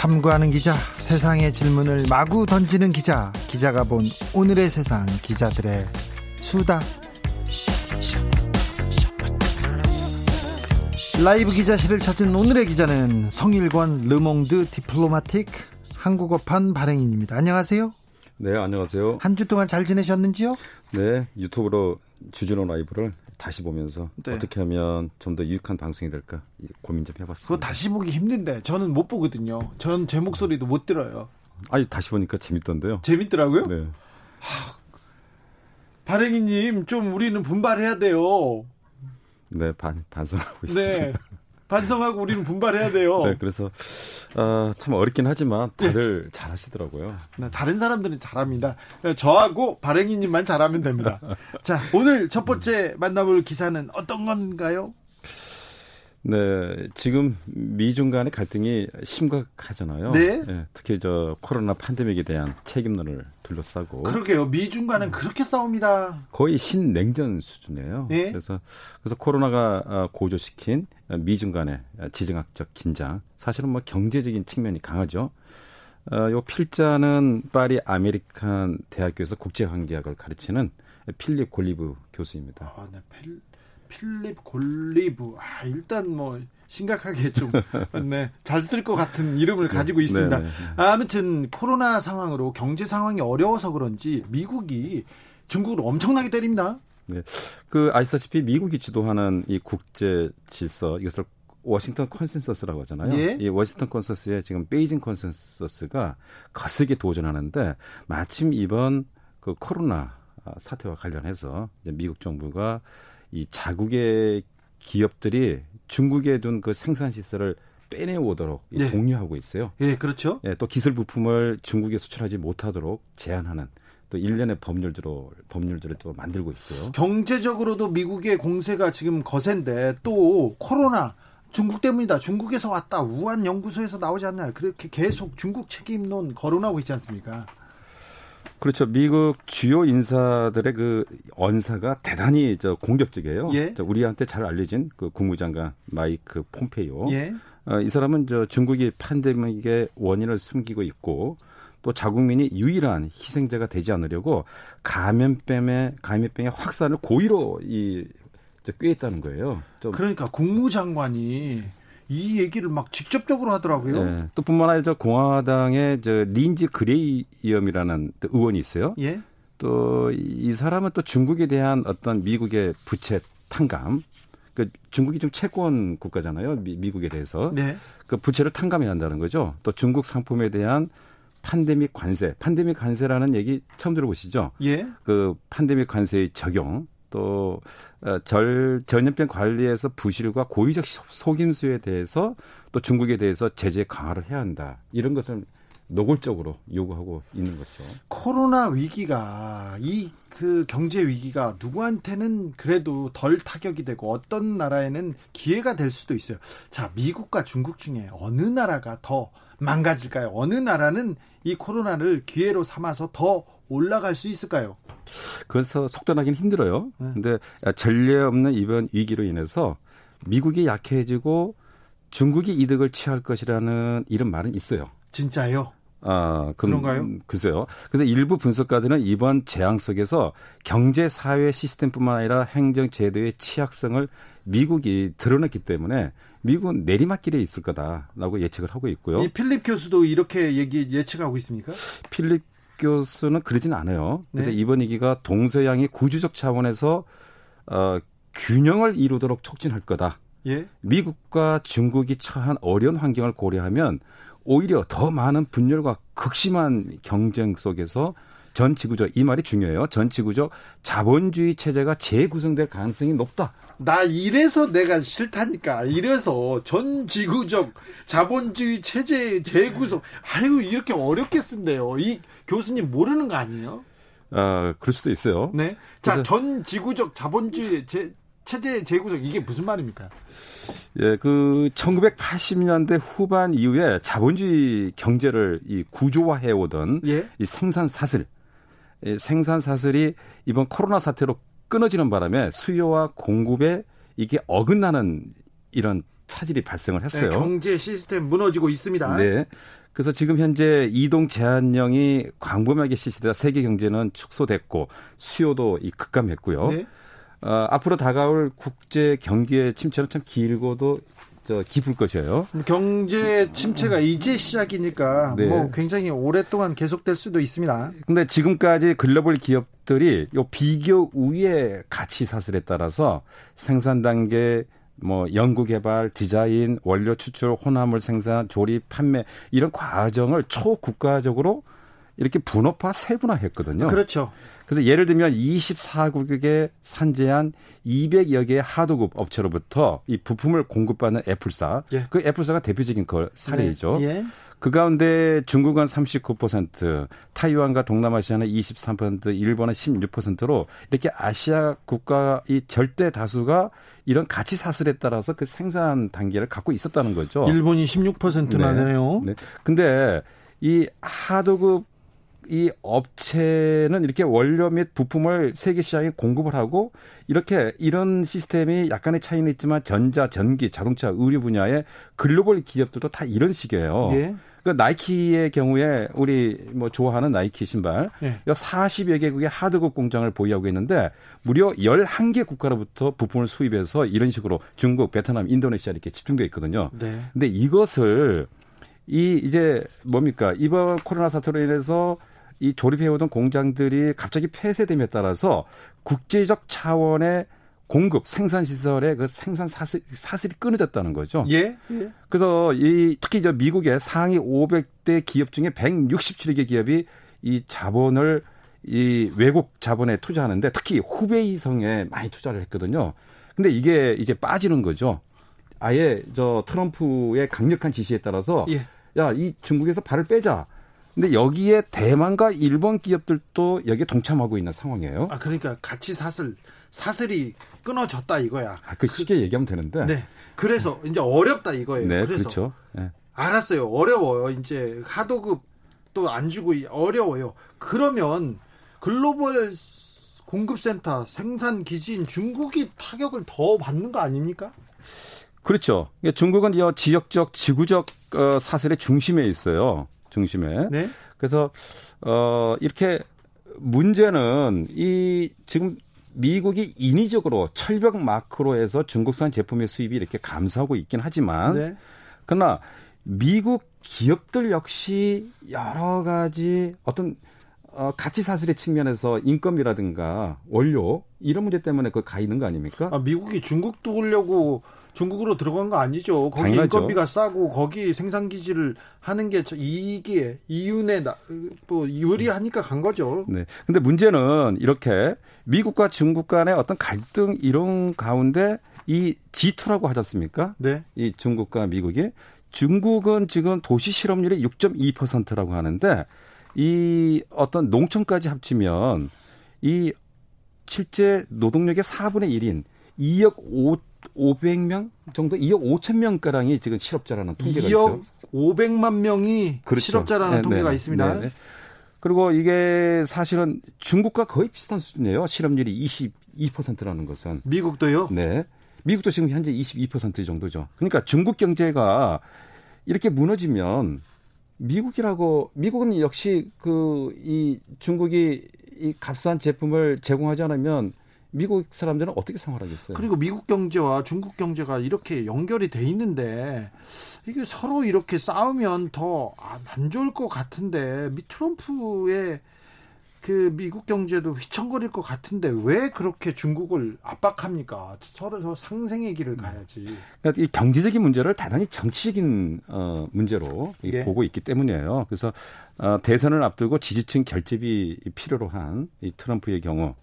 탐구하는 기자, 세상의 질문을 마구 던지는 기자, 기자가 본 오늘의 세상, 기자들의 수다. 라이브 기자실을 찾은 오늘의 기자는 성일권 르몽드 디플로마티크 한국어판 발행인입니다. 안녕하세요. 네, 안녕하세요. 한 주 동안 잘 지내셨는지요? 네, 유튜브로 주진우 라이브를 다시 보면서 네. 어떻게 하면 좀 더 유익한 방송이 될까 고민 좀 해봤습니다. 그거 다시 보기 힘든데 저는 못 보거든요. 전제 목소리도 못 들어요. 아니 다시 보니까 재밌던데요. 재밌더라고요? 네. 하, 발행이님 좀 우리는 분발해야 돼요. 네, 반, 반성하고 있습니다. 네. 반성하고 우리는 분발해야 돼요. 네, 그래서 어, 참 어렵긴 하지만 다들 네. 잘하시더라고요. 네, 다른 사람들은 잘합니다. 저하고 발행이님만 잘하면 됩니다. 자, 오늘 첫 번째 만나볼 기사는 어떤 건가요? 네, 지금 미중 간의 갈등이 심각하잖아요. 네. 네. 특히 저 코로나 팬데믹에 대한 책임론을 둘러싸고. 그러게요. 미중 간은 그렇게 싸웁니다. 거의 신냉전 수준이에요. 네. 그래서 그래서 코로나가 어, 고조시킨 미중 간의 지정학적 긴장. 사실은 뭐 경제적인 측면이 강하죠. 어, 요 필자는 파리 아메리칸 대학교에서 국제관계학을 가르치는 필립 골리브 교수입니다. 아, 네. 필... 필립 골리브. 아, 일단 뭐 심각하게 좀 네, 잘 쓸 것 같은 이름을 네. 가지고 있습니다. 네, 네, 네. 아무튼 코로나 상황으로 경제 상황이 어려워서 그런지 미국이 중국을 엄청나게 때립니다. 네. 그 아시다시피 미국이 주도하는 이 국제 질서 이것을 워싱턴 컨센서스라고 하잖아요. 예? 이 워싱턴 컨센서스에 지금 베이징 컨센서스가 거세게 도전하는데 마침 이번 그 코로나 사태와 관련해서 미국 정부가 이 자국의 기업들이 중국에 둔 그 생산 시설을 빼내오도록 네. 독려하고 있어요. 예, 그렇죠. 예, 또 기술 부품을 중국에 수출하지 못하도록 제한하는 또 일련의 법률들을 법률들을 또 만들고 있어요. 경제적으로도 미국의 공세가 지금 거센데 또 코로나 중국 때문이다. 중국에서 왔다. 우한 연구소에서 나오지 않냐. 그렇게 계속 중국 책임론 거론하고 있지 않습니까? 그렇죠. 미국 주요 인사들의 그 언사가 대단히 저 공격적이에요. 예. 우리한테 잘 알려진 그 국무장관 마이크 폼페이오. 예. 어, 이 사람은 저 중국이 팬데믹의 원인을 숨기고 있고 또 자국민이 유일한 희생자가 되지 않으려고 감염병의 감염병의 확산을 고의로 이 꾀했다는 거예요. 그러니까 국무장관이 이 얘기를 막 직접적으로 하더라고요. 네. 또 뿐만 아니라 저 공화당의 저 린지 그레이엄이라는 의원이 있어요. 예. 또 이 사람은 또 중국에 대한 어떤 미국의 부채 탕감, 그 중국이 좀 채권 국가잖아요. 미, 국에 대해서 네. 그 부채를 탕감해야 한다는 거죠. 또 중국 상품에 대한 판데믹 관세, 판데믹 관세라는 얘기 처음 들어보시죠? 예. 그 판데믹 관세의 적용, 또 어, 절, 전염병 관리에서 부실과 고의적 속임수에 대해서 또 중국에 대해서 제재 강화를 해야 한다. 이런 것을 노골적으로 요구하고 있는 것이죠. 코로나 위기가 이 그 경제 위기가 누구한테는 그래도 덜 타격이 되고 어떤 나라에는 기회가 될 수도 있어요. 자, 미국과 중국 중에 어느 나라가 더 망가질까요? 어느 나라는 이 코로나를 기회로 삼아서 더 올라갈 수 있을까요? 그래서 속단하기는 힘들어요. 네. 근데 전례 없는 이번 위기로 인해서 미국이 약해지고 중국이 이득을 취할 것이라는 이런 말은 있어요. 진짜요? 아, 그, 그런가요? 글쎄요. 그래서 일부 분석가들은 이번 재앙 속에서 경제 사회 시스템뿐만 아니라 행정 제도의 취약성을 미국이 드러냈기 때문에 미국은 내리막길에 있을 거다라고 예측을 하고 있고요. 이 필립 교수도 이렇게 얘기 예측하고 있습니까? 필립 교수는 그러진 않아요. 그래서 네. 이번 위기가 동서양이 구조적 차원에서 어, 균형을 이루도록 촉진할 거다. 예? 미국과 중국이 처한 어려운 환경을 고려하면 오히려 더 많은 분열과 극심한 경쟁 속에서 전 지구적 이 말이 중요해요. 전 지구적 자본주의 체제가 재구성될 가능성이 높다. 나 이래서 내가 싫다니까. 이래서 전 지구적 자본주의 체제 재구성. 아유 이렇게 어렵게 쓴대요. 이 교수님 모르는 거 아니에요? 아 그럴 수도 있어요. 네. 자, 전 지구적 자본주의 제, 체제 재구성 이게 무슨 말입니까? 예, 그 1980년대 후반 이후에 자본주의 경제를 이 구조화해 오던 예? 이 생산 사슬, 이 생산 사슬이 이번 코로나 사태로 끊어지는 바람에 수요와 공급에 이게 어긋나는 이런 차질이 발생을 했어요. 네, 경제 시스템 무너지고 있습니다. 네. 그래서 지금 현재 이동 제한령이 광범위하게 실시되다 세계 경제는 축소됐고 수요도 이 급감했고요. 네. 어, 앞으로 다가올 국제 경기의 침체는 참 길고도 저 깊을 것이에요. 경제 침체가 이제 시작이니까 네. 뭐 굉장히 오랫동안 계속될 수도 있습니다. 근데 지금까지 글로벌 기업들이 요 비교 우위의 가치 사슬에 따라서 생산 단계 뭐 연구 개발, 디자인, 원료 추출, 혼합물 생산, 조립, 판매 이런 과정을 초국가적으로 이렇게 분업화 세분화 했거든요. 그렇죠. 그래서 예를 들면 24국에 산재한 200여 개의 하도급 업체로부터 이 부품을 공급받는 애플사, 예. 그 애플사가 대표적인 그 사례이죠. 네. 예. 그 가운데 중국은 39%, 타이완과 동남아시아는 23%, 일본은 16%로 이렇게 아시아 국가 이 절대 다수가 이런 가치 사슬에 따라서 그 생산 단계를 갖고 있었다는 거죠. 일본이 16%나 네. 되네요. 네. 근데 이 하도급 이 업체는 이렇게 원료 및 부품을 세계 시장에 공급을 하고 이렇게 이런 시스템이 약간의 차이는 있지만 전자, 전기, 자동차, 의류 분야의 글로벌 기업들도 다 이런 식이에요. 예. 그 나이키의 경우에 우리 뭐 좋아하는 나이키 신발 예. 40여 개국의 하드급 공장을 보유하고 있는데 무려 11개 국가로부터 부품을 수입해서 이런 식으로 중국, 베트남, 인도네시아 이렇게 집중되어 있거든요. 네. 근데 이것을 이 이제 뭡니까? 이번 코로나 사태로 인해서 이 조립해오던 공장들이 갑자기 폐쇄됨에 따라서 국제적 차원의 공급 생산 시설의 그 생산 사슬, 사슬이 끊어졌다는 거죠. 예. 예. 그래서 이 특히 저 미국의 상위 500대 기업 중에 167개 기업이 이 자본을 이 외국 자본에 투자하는데 특히 후베이성에 많이 투자를 했거든요. 근데 이게 이제 빠지는 거죠. 아예 저 트럼프의 강력한 지시에 따라서 예. 야, 이 중국에서 발을 빼자. 근데 여기에 대만과 일본 기업들도 여기에 동참하고 있는 상황이에요. 아 그러니까 같이 사슬 사슬이 끊어졌다 이거야. 아, 그 쉽게 그, 얘기하면 되는데. 네. 그래서 이제 어렵다 이거예요. 네, 그래서 그렇죠. 네. 알았어요. 어려워요. 이제 하도급 또 안 주고 어려워요. 그러면 글로벌 공급센터 생산 기지인 중국이 타격을 더 받는 거 아닙니까? 그렇죠. 중국은 지역적 지구적 어, 사슬의 중심에 있어요. 중심에. 네? 그래서 어 이렇게 문제는 이 지금 미국이 인위적으로 철벽 마크로 해서 중국산 제품의 수입이 이렇게 감소하고 있긴 하지만 네. 그러나 미국 기업들 역시 여러 가지 어떤 어, 가치 사슬의 측면에서 인건비라든가 원료 이런 문제 때문에 그 가 있는 거 아닙니까? 아, 미국이 중국 도우려고 중국으로 들어간 거 아니죠. 거기 당연하죠. 인건비가 싸고 거기 생산 기지를 하는 게 이게 이윤에 나, 뭐 유리하니까 간 거죠. 네. 근데 문제는 이렇게 미국과 중국 간의 어떤 갈등 이런 가운데 이 G2라고 하지 않습니까? 네. 이 중국과 미국이 중국은 지금 도시 실업률이 6.2%라고 하는데 이 어떤 농촌까지 합치면 이 실제 노동력의 4분의 1인 2억 5 500명 정도 2억 5천 명가량이 지금 실업자라는 통계가 2억 있어요. 500만 명이 그렇죠. 실업자라는 네, 통계가 네, 있습니다. 네, 네. 그리고 이게 사실은 중국과 거의 비슷한 수준이에요. 실업률이 22%라는 것은. 미국도요? 네. 미국도 지금 현재 22% 정도죠. 그러니까 중국 경제가 이렇게 무너지면 미국이라고 미국은 역시 그 이 중국이 이 값싼 제품을 제공하지 않으면 미국 사람들은 어떻게 생활하겠어요? 그리고 미국 경제와 중국 경제가 이렇게 연결이 돼 있는데 이게 서로 이렇게 싸우면 더 안 좋을 것 같은데 미 트럼프의 그 미국 경제도 휘청거릴 것 같은데 왜 그렇게 중국을 압박합니까? 서로 상생의 길을 가야지. 그러니까 이 경제적인 문제를 대단히 정치적인 어, 문제로 예. 보고 있기 때문이에요. 그래서 어, 대선을 앞두고 지지층 결집이 필요로 한 이 트럼프의 경우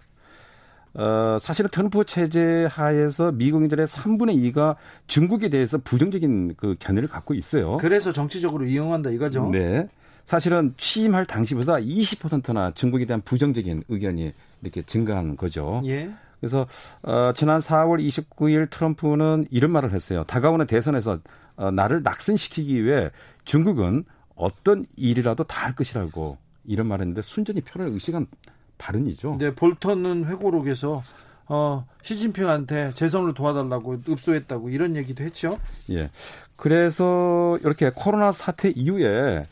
어, 사실은 트럼프 체제 하에서 미국인들의 3분의 2가 중국에 대해서 부정적인 그 견해를 갖고 있어요. 그래서 정치적으로 이용한다 이거죠. 네. 사실은 취임할 당시보다 20%나 중국에 대한 부정적인 의견이 이렇게 증가한 거죠. 예. 그래서 어, 지난 4월 29일 트럼프는 이런 말을 했어요. 다가오는 대선에서 어, 나를 낙선시키기 위해 중국은 어떤 일이라도 다 할 것이라고 이런 말했는데 순전히 표현을 의식한 발언이죠. 네, 볼턴은 회고록에서 어, 시진핑한테 재선을 도와달라고 읍소했다고 이런 얘기도 했죠. 예. 그래서 이렇게 코로나 사태 이후에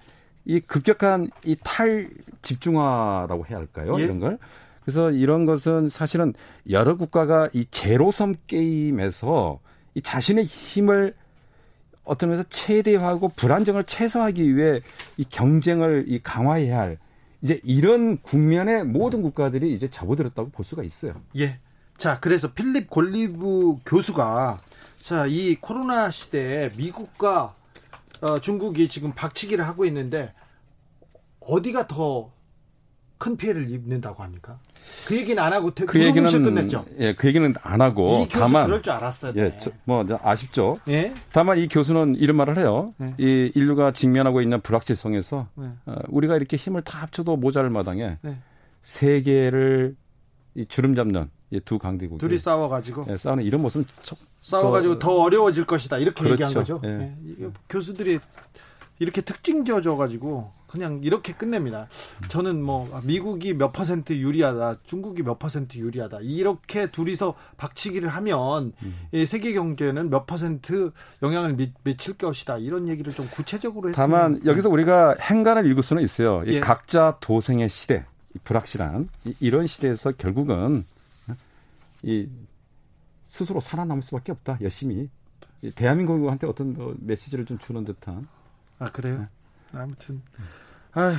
이 급격한 이 탈 집중화라고 해야 할까요? 예? 이런 걸. 그래서 이런 것은 사실은 여러 국가가 이 제로섬 게임에서 이 자신의 힘을 어떤 면에서 최대화하고 불안정을 최소화하기 위해 이 경쟁을 이 강화해야 할 이제 이런 국면에 모든 국가들이 이제 접어들었다고 볼 수가 있어요. 예. 자, 그래서 필립 골리브 교수가 자, 이 코로나 시대에 미국과 어, 중국이 지금 박치기를 하고 있는데 어디가 더 큰 피해를 입는다고 합니까? 그 얘기는 안 하고 그 얘기는 끝냈죠. 예, 그 얘기는 안 하고 다만 그럴 줄 알았어요. 예, 저, 뭐 아쉽죠. 예? 다만 이 교수는 이런 말을 해요. 예. 이 인류가 직면하고 있는 불확실성에서 예. 어, 우리가 이렇게 힘을 다 합쳐도 모자랄 마당에 예. 세계를 이 주름 잡는 이두 강대국 둘이 싸워가지고 예, 싸우는 이런 모습은 싸워가지고 더 어려워질 것이다 이렇게 그렇죠. 얘기한 거죠. 예. 예. 교수들이 이렇게 특징 지어줘가지고 그냥 이렇게 끝냅니다. 저는 뭐 미국이 몇 퍼센트 유리하다, 중국이 몇 퍼센트 유리하다 이렇게 둘이서 박치기를 하면 음. 세계 경제는 몇 퍼센트 영향을 미, 미칠 것이다 이런 얘기를 좀 구체적으로 했으면 다만 여기서 우리가 행간을 읽을 수는 있어요. 이 예. 각자 도생의 시대, 이 불확실한 이, 이런 시대에서 결국은 이 스스로 살아남을 수밖에 없다. 열심히 대한민국한테 어떤 뭐 메시지를 좀 주는 듯한 아 그래요? 네. 아무튼 아휴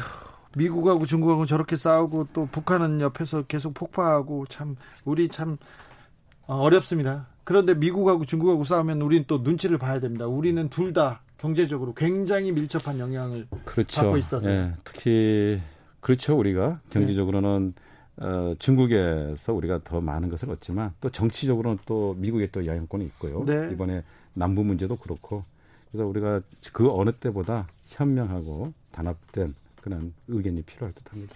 미국하고 중국하고 저렇게 싸우고 또 북한은 옆에서 계속 폭파하고 참 우리 참 어, 어렵습니다. 그런데 미국하고 중국하고 싸우면 우리는 또 눈치를 봐야 됩니다. 우리는 둘 다 경제적으로 굉장히 밀접한 영향을 그렇죠. 받고 있어서 예, 특히 그렇죠 우리가 경제적으로는 네. 어, 중국에서 우리가 더 많은 것을 얻지만 또 정치적으로는 또 미국에 또 영향권이 있고요. 네. 이번에 남부 문제도 그렇고 그래서 우리가 그 어느 때보다 현명하고 단합된 그런 의견이 필요할 듯합니다.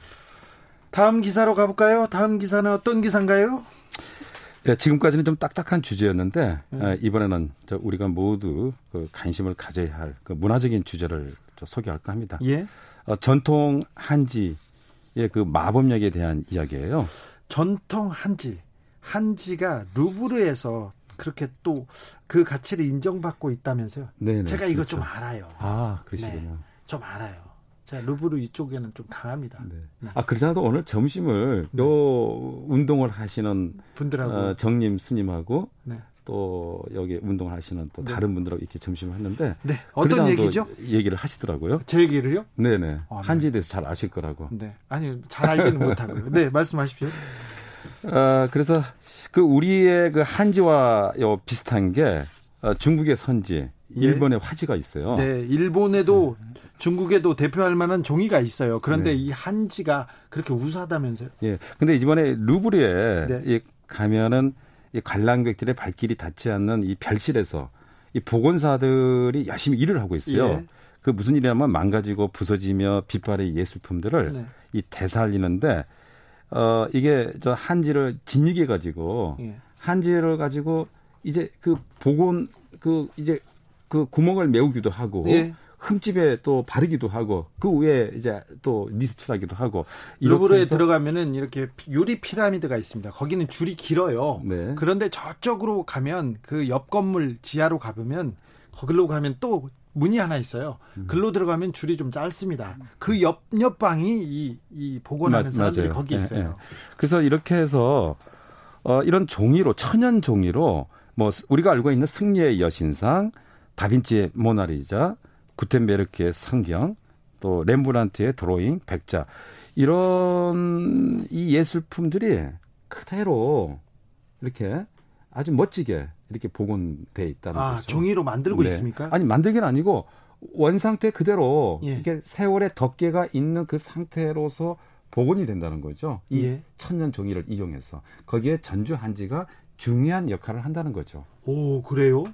다음 기사로 가볼까요? 다음 기사는 어떤 기사인가요? 네, 지금까지는 좀 딱딱한 주제였는데 네. 어, 이번에는 우리가 모두 그 관심을 가져야 할 그 문화적인 주제를 소개할까 합니다. 예. 어, 전통 한지의 그 마법력에 대한 이야기예요. 전통 한지, 한지가 루브르에서 그렇게 또 그 가치를 인정받고 있다면서요? 네 제가 이거 그렇죠. 좀 알아요. 아, 그러시군요. 네, 좀 알아요. 자, 루브르 이쪽에는 좀 강합니다. 네. 네. 아, 그러잖아도 오늘 점심을 네. 요 운동을 하시는 분들하고 어, 정님 스님하고 네. 또 여기 운동을 하시는 또 네. 다른 분들하고 이렇게 점심을 했는데 네. 어떤 얘기죠? 얘기를 하시더라고요. 제 얘기를요? 네네. 아, 네. 한지에 대해서 잘 아실 거라고. 네. 아니 잘 알지는 못하고요. 네, 말씀하십시오. 아, 그래서 그 우리의 그 한지와 요 비슷한 게 어, 중국의 선지, 예. 일본의 예. 화지가 있어요. 네, 일본에도 네. 중국에도 대표할 만한 종이가 있어요. 그런데 네. 이 한지가 그렇게 우수하다면서요? 예. 근데 이번에 루브르에 네. 가면은 이 관람객들의 발길이 닿지 않는 이 별실에서 이 보건사들이 열심히 일을 하고 있어요. 예. 그 무슨 일이냐면 망가지고 부서지며 빛발의 예술품들을 네. 이 되살리는데 어 이게 저 한지를 진익해 가지고 예. 한지를 가지고 이제 그 복원 그 이제 그 구멍을 메우기도 하고 예. 흠집에 또 바르기도 하고 그 위에 이제 또 리스트라기도 하고 루브르에 들어가면은 이렇게 유리 피라미드가 있습니다. 거기는 줄이 길어요. 네. 그런데 저쪽으로 가면 그 옆 건물 지하로 가보면 거기로 가면 또 문이 하나 있어요. 음. 글로 들어가면 줄이 좀 짧습니다. 그 옆, 옆방이 이, 이 복원하는 사람들이 맞아요. 거기 예, 있어요. 네, 네. 그래서 이렇게 해서 어, 이런 종이로, 천연 종이로 뭐 우리가 알고 있는 승리의 여신상, 다빈치의 모나리자, 구텐베르크의 상경, 또 렘브란트의 드로잉, 백자 이런 이 예술품들이 그대로 이렇게 아주 멋지게 이렇게 복원돼 있다는 아, 거죠. 종이로 만들고 네. 있습니까? 아니 만들기는 아니고 원 상태 그대로 예. 이렇게 세월의 덮개가 있는 그 상태로서 복원이 된다는 거죠. 이 예. 천년 종이를 이용해서 거기에 전주 한지가 중요한 역할을 한다는 거죠. 오 그래요?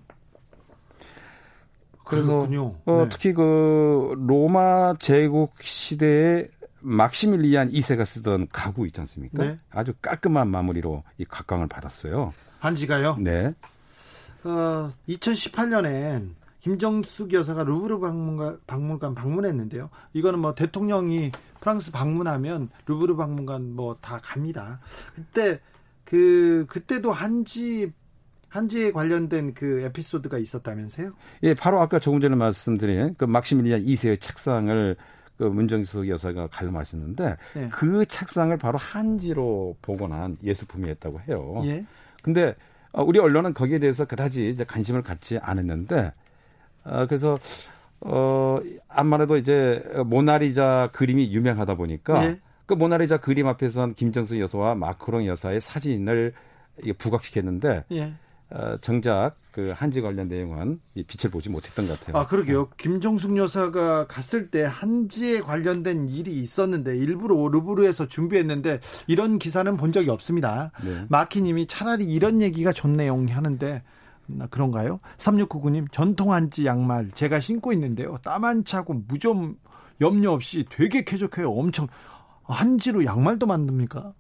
그래서 어, 네. 특히 그 로마 제국 시대에 막시밀리안 2세가 쓰던 가구 있지 않습니까? 네. 아주 깔끔한 마무리로 이 각광을 받았어요. 한지가요? 네. 어, 2018년엔 김정숙 여사가 루브르 박물관, 박물관 방문했는데요. 이거는 뭐 대통령이 프랑스 방문하면 루브르 박물관 뭐 다 갑니다. 그때 그 그때도 한지 한지에 관련된 그 에피소드가 있었다면서요? 예, 바로 아까 조금 전에 말씀드린 그 막시밀리안 2세의 책상을 그 문정숙 여사가 갈름하셨는데 네. 그 책상을 바로 한지로 복원한 예술품이었다고 해요. 예. 근데 어, 우리 언론은 거기에 대해서 그다지 이제 관심을 갖지 않았는데 어, 그래서 어 암만해도 이제 모나리자 그림이 유명하다 보니까 예. 그 모나리자 그림 앞에선 김정숙 여사와 마크롱 여사의 사진을 부각시켰는데 예. 어, 정작 그 한지 관련 내용은 빛을 보지 못했던 것 같아요. 아 그러게요. 네. 김정숙 여사가 갔을 때 한지에 관련된 일이 있었는데 일부러 루브르에서 준비했는데 이런 기사는 본 적이 없습니다. 네. 마키님이 차라리 이런 얘기가 좋네요 하는데 그런가요? 3699님 전통 한지 양말 제가 신고 있는데요. 땀 안 차고 무좀 염려 없이 되게 쾌적해요. 엄청 한지로 양말도 만듭니까?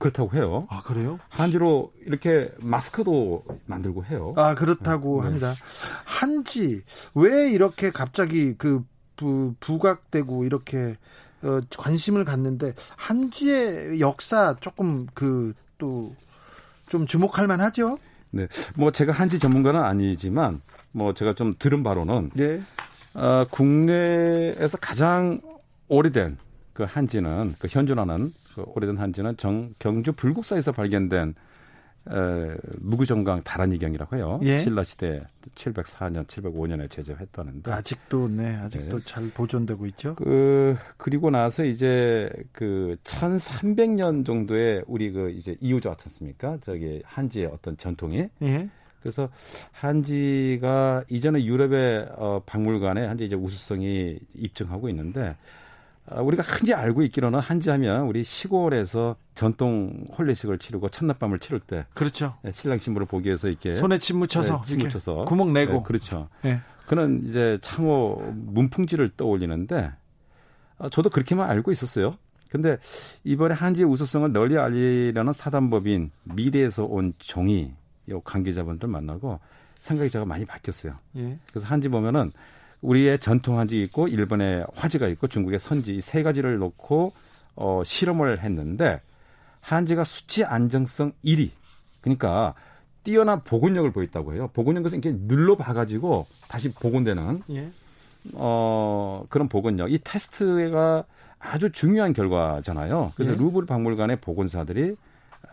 그렇다고 해요. 아 그래요? 한지로 이렇게 마스크도 만들고 해요. 아 그렇다고 네. 합니다. 한지 왜 이렇게 갑자기 그 부, 부각되고 이렇게 어, 관심을 갖는데 한지의 역사 조금 그 또 좀 주목할 만하죠. 네, 뭐 제가 한지 전문가는 아니지만 뭐 제가 좀 들은 바로는 네. 어, 국내에서 가장 오래된 그 한지는 그 현존하는 그 오래된 한지는 정, 경주 불국사에서 발견된 에, 무구정강 다란이경이라고 해요. 예? 신라 시대 704년, 705년에 제작했다는데 아직도 네, 아직도 네. 잘 보존되고 있죠. 그 그리고 나서 이제 그 1300년 정도에 우리 그 이제 이유지 왔지 않습니까? 저기 한지의 어떤 전통이 예? 그래서 한지가 이전에 유럽의 어, 박물관에 한지 이제 우수성이 입증하고 있는데 아, 우리가 흔히 알고 있기로는 한지 하면 우리 시골에서 전통 혼례식을 치르고 첫날밤을 치를 때 그렇죠. 예, 신랑 신부를 보기 위해서 이렇게 손에 침 묻혀서 네, 침 묻혀서 구멍 내고 네, 그렇죠. 네. 그는 이제 창호 문풍지를 떠올리는데 아, 저도 그렇게만 알고 있었어요. 근데 이번에 한지의 우수성을 널리 알리려는 사단법인 미래에서 온 종이 요 관계자분들 만나고 생각이 제가 많이 바뀌었어요. 예. 그래서 한지 보면은 우리의 전통 한지 있고 일본의 화지가 있고 중국의 선지 이 세 가지를 놓고 어, 실험을 했는데 한지가 수치 안정성 1위. 그러니까 뛰어난 복원력을 보였다고 해요. 복원력 것은 이렇게 눌러 봐가지고 다시 복원되는 예. 어, 그런 복원력. 이 테스트가 아주 중요한 결과잖아요. 그래서 예. 루브르 박물관의 복원사들이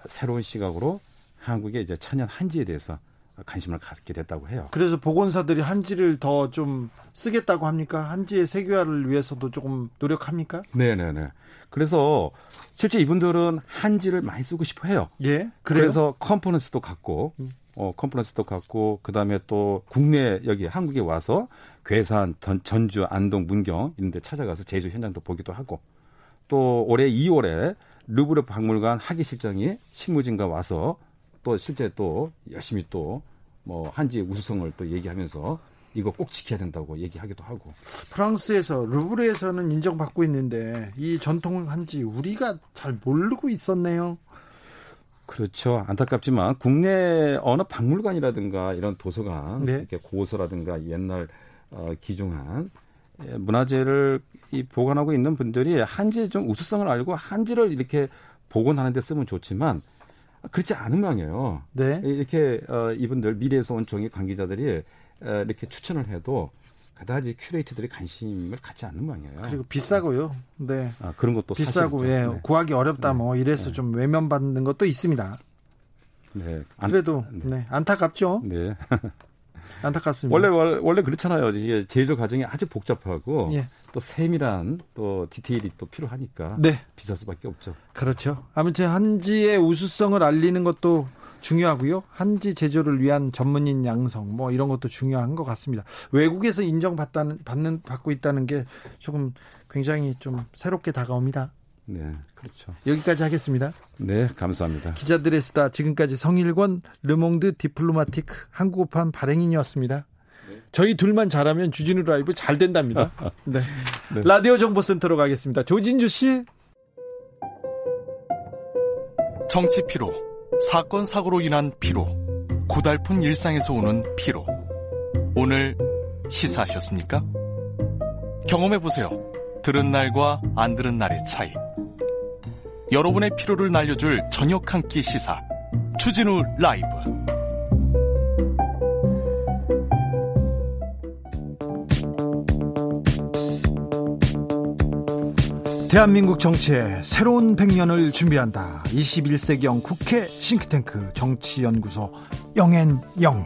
새로운 시각으로 한국의 이제 천연 한지에 대해서 관심을 갖게 됐다고 해요. 그래서 보건사들이 한지를 더 좀 쓰겠다고 합니까? 한지의 세계화를 위해서도 조금 노력합니까? 네네네. 그래서 실제 이분들은 한지를 많이 쓰고 싶어 해요. 예. 그래요? 그래서 컨퍼런스도 갖고, 음. 어, 컨퍼런스도 갖고, 그 다음에 또 국내 여기 한국에 와서 괴산, 전주, 안동, 문경 이런 데 찾아가서 제조 현장도 보기도 하고, 또 올해 2월에 루브르 박물관 학예실장이 실무진과 와서 또 실제 또 열심히 또 뭐 한지의 우수성을 또 얘기하면서 이거 꼭 지켜야 된다고 얘기하기도 하고. 프랑스에서 루브르에서는 인정받고 있는데 이 전통 한지 우리가 잘 모르고 있었네요. 그렇죠. 안타깝지만 국내 어느 박물관이라든가 이런 도서관, 네. 이렇게 고서라든가 옛날 어, 기중한 예, 문화재를 이 보관하고 있는 분들이 한지의 좀 우수성을 알고 한지를 이렇게 복원하는 데 쓰면 좋지만 그렇지 않은 모양이에요. 네. 이렇게 어, 이분들 미래에서 온 종이 관계자들이 어, 이렇게 추천을 해도 그다지 큐레이터들이 관심을 갖지 않는 모양이에요. 그리고 비싸고요. 네. 아, 그런 것도 비싸고 예, 네. 구하기 어렵다 뭐 네. 이래서 네. 좀 외면받는 것도 있습니다. 네. 안, 그래도 네. 네. 안타깝죠. 네. 안타깝습니다. 원래 원래 그렇잖아요. 이게 제조 과정이 아주 복잡하고 예. 또 세밀한 또 디테일이 또 필요하니까 네. 비쌀 수밖에 없죠. 그렇죠. 아무튼 한지의 우수성을 알리는 것도 중요하고요. 한지 제조를 위한 전문인 양성 뭐 이런 것도 중요한 것 같습니다. 외국에서 인정받다는 받는 받고 있다는 게 조금 굉장히 좀 새롭게 다가옵니다. 네, 그렇죠. 여기까지 하겠습니다. 네, 감사합니다. 기자들의 수다 지금까지 성일권 르몽드 디플로마티크 한국어판 발행인이었습니다. 네. 저희 둘만 잘하면 주진우 라이브 잘 된답니다. 네. 네. 라디오 정보센터로 가겠습니다. 조진주 씨. 정치 피로, 사건 사고로 인한 피로, 고달픈 일상에서 오는 피로. 오늘 시사하셨습니까? 경험해 보세요. 들은 날과 안 들은 날의 차이. 여러분의 피로를 날려줄 저녁 한 끼 시사. 추진우 라이브. 대한민국 정치의 새로운 100년을 준비한다. 21세기형 국회 싱크탱크 정치연구소 영앤영.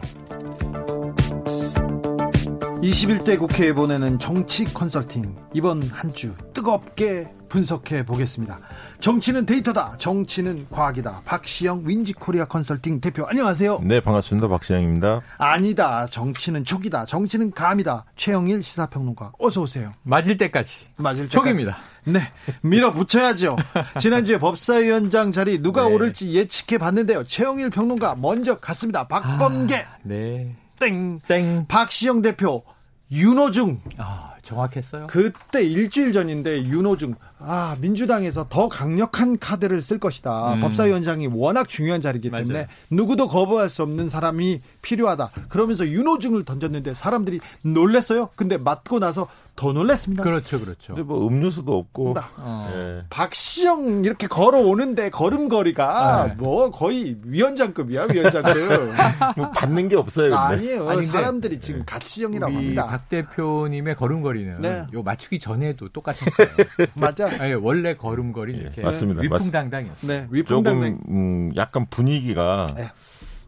21대 국회에 보내는 정치 컨설팅 이번 한 주 뜨겁게 분석해 보겠습니다. 정치는 데이터다. 정치는 과학이다. 박시영 윈지코리아 컨설팅 대표 안녕하세요. 네 반갑습니다. 박시영입니다. 아니다. 정치는 촉이다. 정치는 감이다. 최영일 시사평론가 어서 오세요. 맞을 때까지. 맞을 때까지. 촉입니다. 네 밀어붙여야죠. 지난주에 법사위원장 자리 누가 네. 오를지 예측해 봤는데요. 최영일 평론가 먼저 갔습니다. 박범계. 아, 네. 땡. 땡. 박시영 대표. 윤호중. 아, 정확했어요. 그때 일주일 전인데 윤호중. 아, 민주당에서 더 강력한 카드를 쓸 것이다. 음. 법사위원장이 워낙 중요한 자리이기 때문에 맞아요. 누구도 거부할 수 없는 사람이 필요하다. 그러면서 윤호중을 던졌는데 사람들이 놀랬어요. 근데 맞고 나서 더 놀랐습니다. 그렇죠, 그렇죠. 근데 뭐 음료수도 없고. 어. 예. 박시영 이렇게 걸어오는데 걸음걸이가 네. 뭐 거의 위원장급이야, 위원장급. 뭐 받는 게 없어요. 근데. 아니에요. 아니, 사람들이 지금 네. 가치형이라고 합니다. 박 대표님의 걸음걸이는 네. 요 맞추기 전에도 똑같았어요. 맞아. 아니, 원래 걸음걸이 네. 이렇게 맞습니다. 위풍당당이었어요. 네, 위풍당당. 조금 음, 약간 분위기가 네.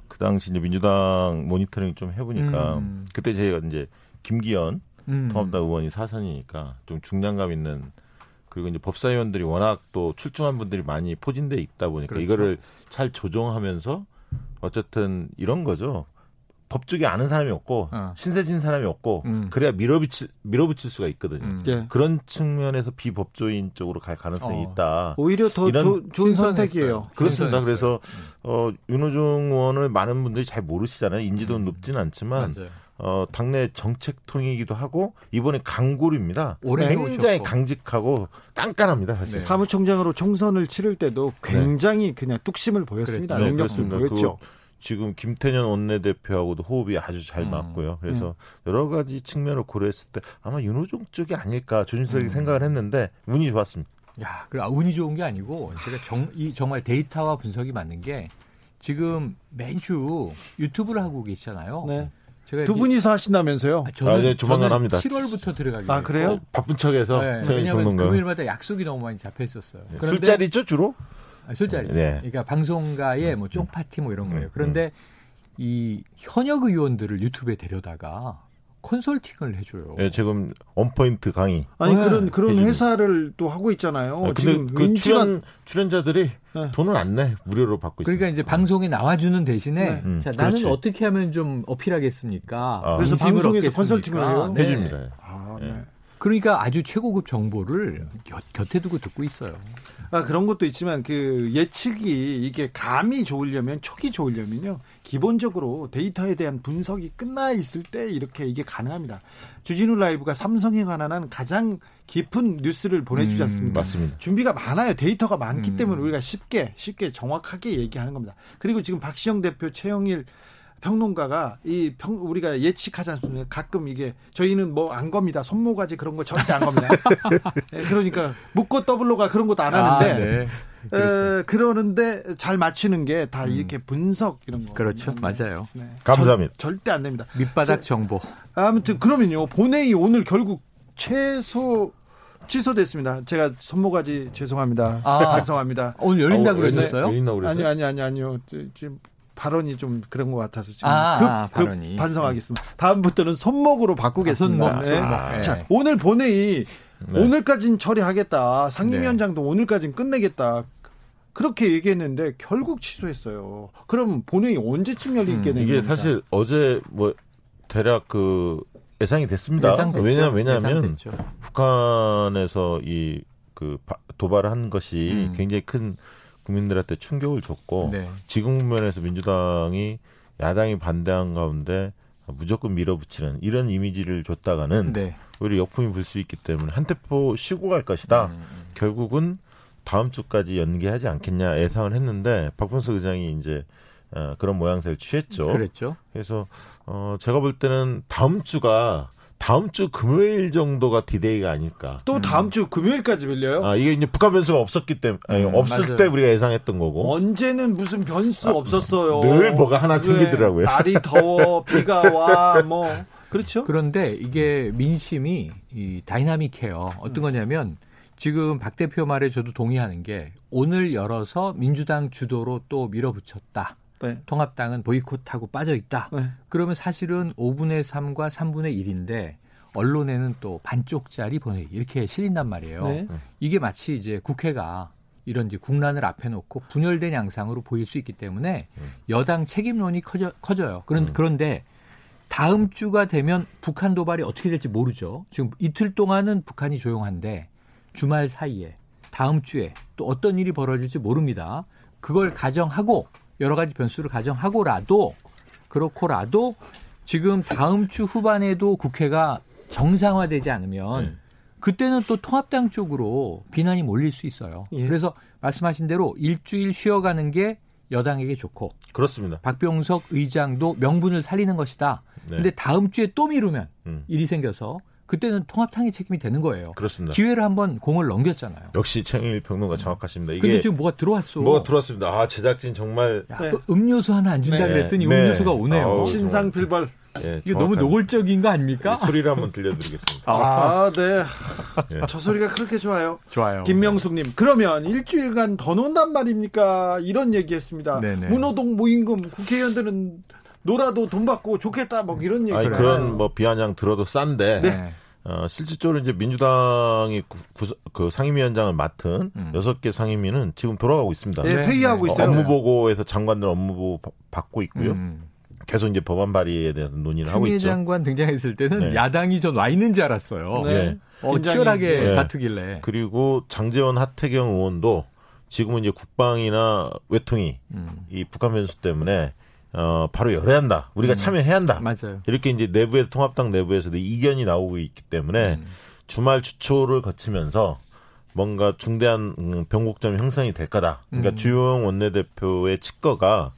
그 당시 이제 민주당 모니터링 좀 해보니까 음. 그때 제가 이제 김기현 음. 통합당 의원이 사선이니까 좀 중량감 있는 그리고 이제 법사위원들이 워낙 또 출중한 분들이 많이 포진돼 있다 보니까 그렇죠. 이거를 잘 조정하면서 어쨌든 이런 거죠. 법쪽에 아는 사람이 없고 어. 신세진 사람이 없고 음. 그래야 밀어붙일 밀어붙일 수가 있거든요. 음. 네. 그런 측면에서 비법조인 쪽으로 갈 가능성이 어. 있다. 오히려 더 조, 좋은 선택이에요. 그렇습니다. 그래서 어, 윤호중 의원을 많은 분들이 잘 모르시잖아요. 인지도는 음. 높지는 않지만 맞아요. 어, 당내 정책통이기도 하고 이번에 강골입니다. 굉장히 강직하고 깐깐합니다. 사실. 네. 사무총장으로 총선을 치를 때도 굉장히 네. 그냥 뚝심을 보였습니다. 네, 그렇습니다. 보였죠. 지금 김태년 원내대표하고도 호흡이 아주 잘 음. 맞고요. 그래서 음. 여러 가지 측면을 고려했을 때 아마 윤호중 쪽이 아닐까 조심스럽게 음. 생각을 했는데 운이 좋았습니다. 야, 그 운이 좋은 게 아니고 제가 정, 이 정말 데이터와 분석이 맞는 게 지금 매주 유튜브를 하고 계시잖아요. 네. 제가 두 분이서 하신다면서요? 아, 저는, 아, 네, 조만간 합니다. 7월부터 들어가기 아 그래요? 바쁜 척해서 네, 왜냐하면 금요일마다 약속이 너무 많이 잡혀 있었어요. 네. 술자리죠 주로? 아, 술자리. 네. 그러니까 방송가의 뭐 쫑파티 뭐 이런 거예요. 그런데 이 현역 의원들을 유튜브에 데려다가 컨설팅을 해줘요. 네, 지금 원포인트 강의. 아니 네. 그런 그런 해주는. 회사를 또 하고 있잖아요. 네, 지금 그 인지가... 출연 출연자들이 네. 돈을 안 내 무료로 받고 그러니까 있어요. 이제 방송에 나와주는 대신에 네. 음, 자 나는 그렇지. 어떻게 하면 좀 어필하겠습니까? 아. 그래서 방송에서 컨설팅을 해요. 네. 해줍니다. 아, 네. 그러니까 아주 최고급 정보를 곁, 곁에 두고 듣고 있어요. 아, 그런 것도 있지만 그 예측이 이게 감이 좋으려면 촉이 좋으려면요. 기본적으로 데이터에 대한 분석이 끝나 있을 때 이렇게 이게 가능합니다. 주진우 라이브가 삼성에 관한 한 가장 깊은 뉴스를 보내주지 음, 않습니까? 음, 맞습니다. 준비가 많아요. 데이터가 많기 음. 때문에 우리가 쉽게 쉽게 정확하게 얘기하는 겁니다. 그리고 지금 박시영 대표, 최영일 평론가가 이 평, 우리가 예측하지 않습니까? 가끔 이게 저희는 뭐 안 겁니다. 손모가지 그런 거 절대 안 겁니다. 네, 그러니까 묶고 더블로가 그런 것도 안 하는데. 아, 네. 에, 그러는데 잘 맞추는 게 다 이렇게 분석 이런 거. 그렇죠. 네. 맞아요. 네. 감사합니다. 절, 절대 안 됩니다. 밑바닥 정보. 아무튼 그러면요. 본회의 오늘 결국 최소 취소됐습니다. 제가 손모가지 죄송합니다. 아, 반성합니다. 오늘 열린다 어, 그러셨어요? 열린다 그랬어요? 아니 아니 아니 아니요. 지금 발언이 좀 그런 것 같아서 지금 아, 급, 아, 급 반성하겠습니다. 다음부터는 손목으로 바꾸겠습니다. 아, 손목, 네. 손목. 네. 자, 오늘 본회의 네. 오늘까지는 처리하겠다. 상임위원장도 네. 오늘까지는 끝내겠다. 그렇게 얘기했는데 결국 취소했어요. 그럼 본회의 언제쯤 열리게 되는 음, 이게 겁니까? 사실 어제 뭐 대략 그 예상이 됐습니다. 예상됐죠. 왜냐 왜냐하면 북한에서 이 그 도발을 한 것이 음. 굉장히 큰 국민들한테 충격을 줬고 네. 지금 국면에서 민주당이 야당이 반대한 가운데 무조건 밀어붙이는 이런 이미지를 줬다가는 네. 오히려 역풍이 불 수 있기 때문에 한 테포 쉬고 갈 것이다. 음, 음, 음. 결국은 다음 주까지 연기하지 않겠냐 예상을 했는데 박범석 의장이 이제 어, 그런 모양새를 취했죠. 그랬죠. 그래서 어, 제가 볼 때는 다음 주가 다음 주 금요일 정도가 디데이가 아닐까. 또 다음 주 금요일까지 밀려요? 아, 이게 이제 북한 변수가 없었기 때문에, 아니, 음, 없을 맞아요. 때 우리가 예상했던 거고. 언제는 무슨 변수 아, 없었어요. 늘 뭐가 하나 생기더라고요. 날이 더워, 비가 와, 뭐. 그렇죠? 그런데 이게 민심이 이 다이나믹해요. 어떤 거냐면 지금 박 대표 말에 저도 동의하는 게 오늘 열어서 민주당 주도로 또 밀어붙였다. 네. 통합당은 보이콧하고 빠져 있다. 네. 그러면 사실은 5분의 3과 3분의 1인데 언론에는 또 반쪽짜리 보내 이렇게 실린단 말이에요. 네. 이게 마치 이제 국회가 이런 이제 국난을 앞에 놓고 분열된 양상으로 보일 수 있기 때문에 음. 여당 책임론이 커져, 커져요. 그런, 음. 그런데 다음 주가 되면 북한 도발이 어떻게 될지 모르죠. 지금 이틀 동안은 북한이 조용한데 주말 사이에 다음 주에 또 어떤 일이 벌어질지 모릅니다. 그걸 가정하고 여러 가지 변수를 가정하고라도 그렇고라도 지금 다음 주 후반에도 국회가 정상화되지 않으면 네. 그때는 또 통합당 쪽으로 비난이 몰릴 수 있어요. 예. 그래서 말씀하신 대로 일주일 쉬어가는 게 여당에게 좋고 그렇습니다. 박병석 의장도 명분을 살리는 것이다. 네. 근데 다음 주에 또 미루면 음. 일이 생겨서 그때는 통합당의 책임이 되는 거예요. 그렇습니다. 기회를 한번 공을 넘겼잖아요. 역시 최일 평론가 정확하십니다. 이게 근데 지금 뭐가 들어왔어. 뭐가 들어왔습니다. 아 제작진 정말 야, 네. 그 음료수 하나 안 준다 네. 그랬더니 네. 음료수가 오네요. 아우, 신상필벌. 예, 이게 너무 노골적인 거 아닙니까? 소리를 한번 들려드리겠습니다. 아, 네. 예. 저 소리가 그렇게 좋아요. 좋아요. 김명숙님, 그러면 일주일간 더 논단 말입니까? 이런 얘기했습니다. 네네. 문호동 모임금 국회의원들은 놀아도 돈 받고 좋겠다 뭐 이런 얘기. 아니 그런 뭐 비아냥 들어도 싼데. 네. 어, 실질적으로 이제 민주당이 구, 구, 그 상임위원장을 맡은 음. 여섯 음. 개 상임위는 지금 돌아가고 있습니다. 네, 회의하고 네. 있어요. 업무 보고에서 장관들 업무 보고 받고 있고요. 음. 계속 이제 법안 발의에 대한 논의를 하고 있죠. 장관 등장했을 때는 네. 야당이 전 와 있는 줄 알았어요. 네. 어, 치열하게 네. 다투길래. 그리고 장재원, 하태경 의원도 지금은 이제 국방이나 외통위 음. 이 북한 변수 때문에 어, 바로 열어야 한다. 우리가 음. 참여해야 한다. 맞아요. 이렇게 이제 내부에서 통합당 내부에서도 이견이 나오고 있기 때문에 음. 주말 주초를 거치면서 뭔가 중대한 음, 변곡점이 형성이 될 거다. 그러니까 음. 주영 원내대표의 측거가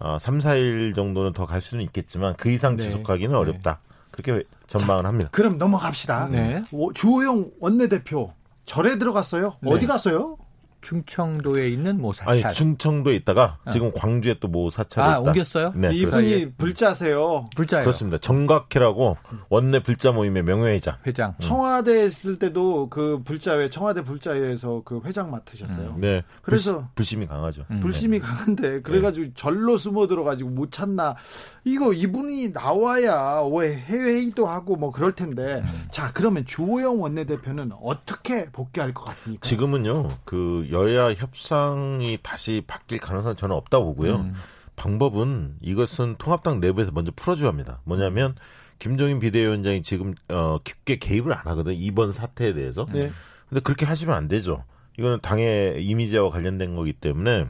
어, 3, 4일 정도는 더 갈 수는 있겠지만 그 이상 네. 지속하기는 네. 어렵다. 그렇게 전망을 자, 합니다. 그럼 넘어갑시다. 네. 주호영 원내대표 절에 들어갔어요? 네. 어디 갔어요? 충청도에 있는 모 사찰. 아니 충청도에 있다가 어. 지금 광주에 또 모 사찰이 아, 있다. 옮겼어요? 네, 이분이 불자세요. 불자예요. 그렇습니다. 정각회라고 원내 불자 모임의 명예회장. 회장. 음. 청와대 있을 때도 그 불자회 청와대 불자회에서 그 회장 맡으셨어요. 음. 네. 그래서 불, 심 이 강하죠. 음. 불심이 네. 강한데 그래가지고 네. 절로 숨어 들어가지고 못 찾나. 이거 이분이 나와야 왜 해외회의도 하고 뭐 그럴 텐데. 음. 자 그러면 주호영 원내대표는 어떻게 복귀할 것 같습니까? 지금은요 그 여야 협상이 다시 바뀔 가능성은 저는 없다고 보고요. 음. 방법은 이것은 통합당 내부에서 먼저 풀어줘야 합니다. 뭐냐면 김종인 비대위원장이 지금 어 깊게 개입을 안 하거든 이번 사태에 대해서. 네. 근데 그렇게 하시면 안 되죠. 이거는 당의 이미지와 관련된 거기 때문에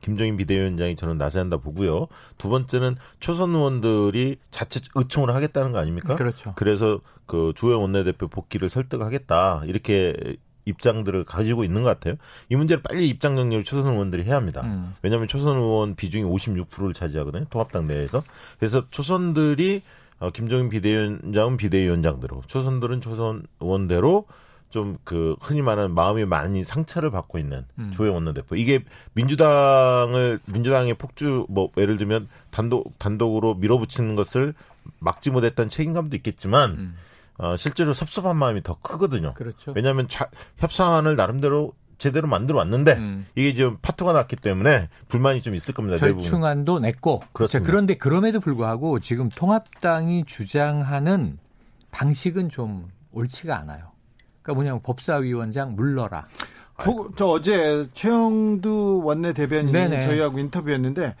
김종인 비대위원장이 저는 나서야 한다 보고요. 두 번째는 초선 의원들이 자체 의총을 하겠다는 거 아닙니까? 그렇죠. 그래서 그 주호영 원내대표 복귀를 설득하겠다 이렇게 입장들을 가지고 있는 것 같아요. 이 문제를 빨리 입장 정리를 초선 의원들이 해야 합니다. 음. 왜냐하면 초선 의원 비중이 56%를 차지하거든요. 통합당 내에서. 그래서 초선들이 어, 김종인 비대위원장은 비대위원장대로, 초선들은 초선 의원대로 좀 그 흔히 말하는 마음이 많이 상처를 받고 있는 음. 조영 원내대표. 이게 민주당을 민주당의 폭주 뭐 예를 들면 단독 단독으로 밀어붙이는 것을 막지 못했던 책임감도 있겠지만. 음. 어, 실제로 섭섭한 마음이 더 크거든요. 그렇죠. 왜냐하면 자, 협상안을 나름대로 제대로 만들어 왔는데 음. 이게 지금 파토가 났기 때문에 불만이 좀 있을 겁니다. 절충안도 냈고 그렇습니다. 그런데 그럼에도 불구하고 지금 통합당이 주장하는 방식은 좀 옳지가 않아요. 그러니까 뭐냐면 법사위원장 물러라. 보, 저 어제 최영두 원내 대변인이 네네. 저희하고 인터뷰했는데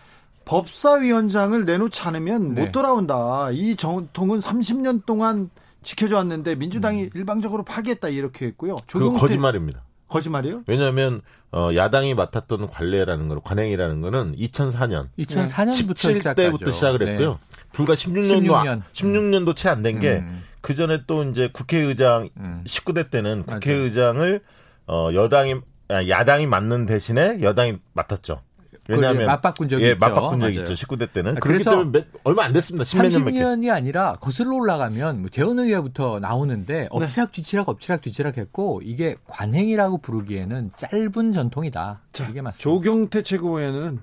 법사위원장을 내놓지 않으면 네. 못 돌아온다. 이 정통은 30년 동안 지켜져 왔는데 민주당이 음. 일방적으로 파기했다 이렇게 했고요. 그 거짓말입니다. 거짓말이요? 왜냐하면 어, 야당이 맡았던 관례라는 거, 관행이라는 거는 2004년, 2004년부터 17대부터 시작을 했고요. 네. 불과 16년도 16년. 16년도 채 안 된 게그 음. 전에 또 이제 국회의장 음. 19대 때는 국회의장을 어, 여당이 아, 야당이 맡는 대신에 여당이 맡았죠. 왜냐하면 맞바꾼 적이 예, 있죠. 맞바꾼 적이 있죠. 19대 때는. 아, 그렇기 때문에 몇, 얼마 안 됐습니다. 10몇 년 30년이 아니라 거슬러 올라가면 뭐 재원 의회부터 나오는데 엎치락 뒤치락 엎치락 뒤치락 했고 이게 관행이라고 부르기에는 짧은 전통이다. 자, 이게 맞습니다. 조경태 최고위원은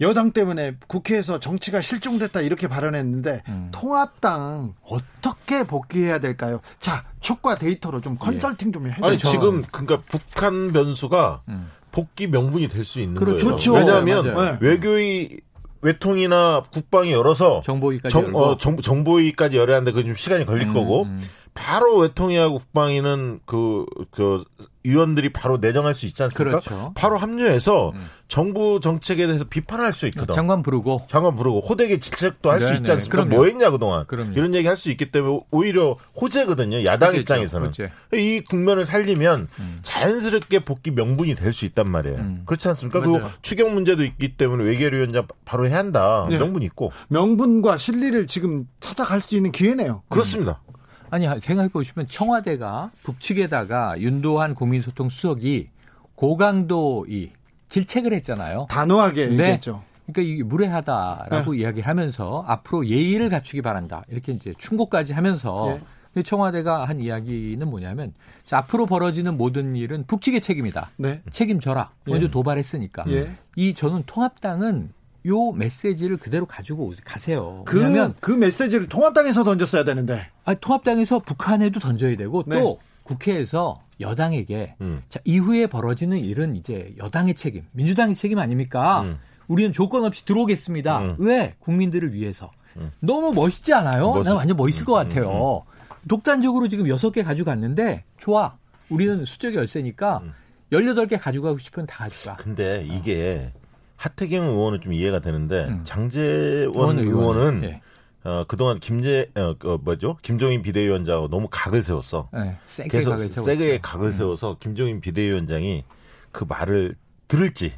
여당 때문에 국회에서 정치가 실종됐다 이렇게 발언했는데 음. 통합당 어떻게 복귀해야 될까요? 자, 촉과 데이터로 좀 컨설팅 좀 해주세요. 아니 지금 그러니까 북한 변수가 음. 복귀 명분이 될 수 있는 그렇죠. 거예요. 좋죠. 왜냐하면 네, 외교의 외통이나 국방이 열어서 정보위까지 정, 어, 정보, 정보위까지 열어야 하는데 그 좀 시간이 걸릴 음, 거고 음. 바로 외통위하고 국방위는 그저 위원들이 바로 내정할 수 있지 않습니까? 그렇죠. 바로 합류해서 음. 정부 정책에 대해서 비판할 수 있거든. 장관 부르고. 장관 부르고 호되게 질책도 할 수 있지 않습니까? 그럼요. 뭐 했냐 그동안. 그럼요. 이런 얘기 할 수 있기 때문에 오히려 호재거든요. 야당 호재죠. 입장에서는. 호재. 이 국면을 살리면 음. 자연스럽게 복귀 명분이 될 수 있단 말이에요. 음. 그렇지 않습니까? 맞아요. 그리고 추경 문제도 있기 때문에 외교위원장 바로 해야 한다. 네. 명분 있고. 명분과 실리를 지금 찾아갈 수 있는 기회네요. 그렇습니다. 아니 생각해 보시면 청와대가 북측에다가 윤도한 국민소통 수석이 고강도 이 질책을 했잖아요. 단호하게 네. 얘기했죠. 그러니까 이게 무례하다라고 네. 이야기하면서 앞으로 예의를 갖추기 바란다. 이렇게 이제 충고까지 하면서 네. 청와대가 한 이야기는 뭐냐면 자, 앞으로 벌어지는 모든 일은 북측의 책임이다. 네. 책임져라. 먼저 예. 도발했으니까. 예. 이 저는 통합당은 요 메시지를 그대로 가지고 가세요. 그, 왜냐면 그 메시지를 통합당에서 던졌어야 되는데. 아, 통합당에서 북한에도 던져야 되고 네. 또 국회에서 여당에게 음. 자, 이후에 벌어지는 일은 이제 여당의 책임, 민주당의 책임 아닙니까? 음. 우리는 조건 없이 들어오겠습니다. 음. 왜? 국민들을 위해서. 음. 너무 멋있지 않아요? 멋있... 난 완전 멋있을 것 음, 같아요. 음, 독단적으로 지금 여섯 개 가져갔는데 좋아. 우리는 수적이 열세니까 열여덟 개 가져가고 싶으면 다 가져가. 근데 이게 하태경 의원은 좀 이해가 되는데 음. 장재원 의원은 네. 어, 그동안 김재, 어, 그 뭐죠? 김종인 비대위원장하고 너무 각을 세웠어. 네, 세게 그래서 각을 세게 각을 음. 세워서 김종인 비대위원장이 그 말을 들을지.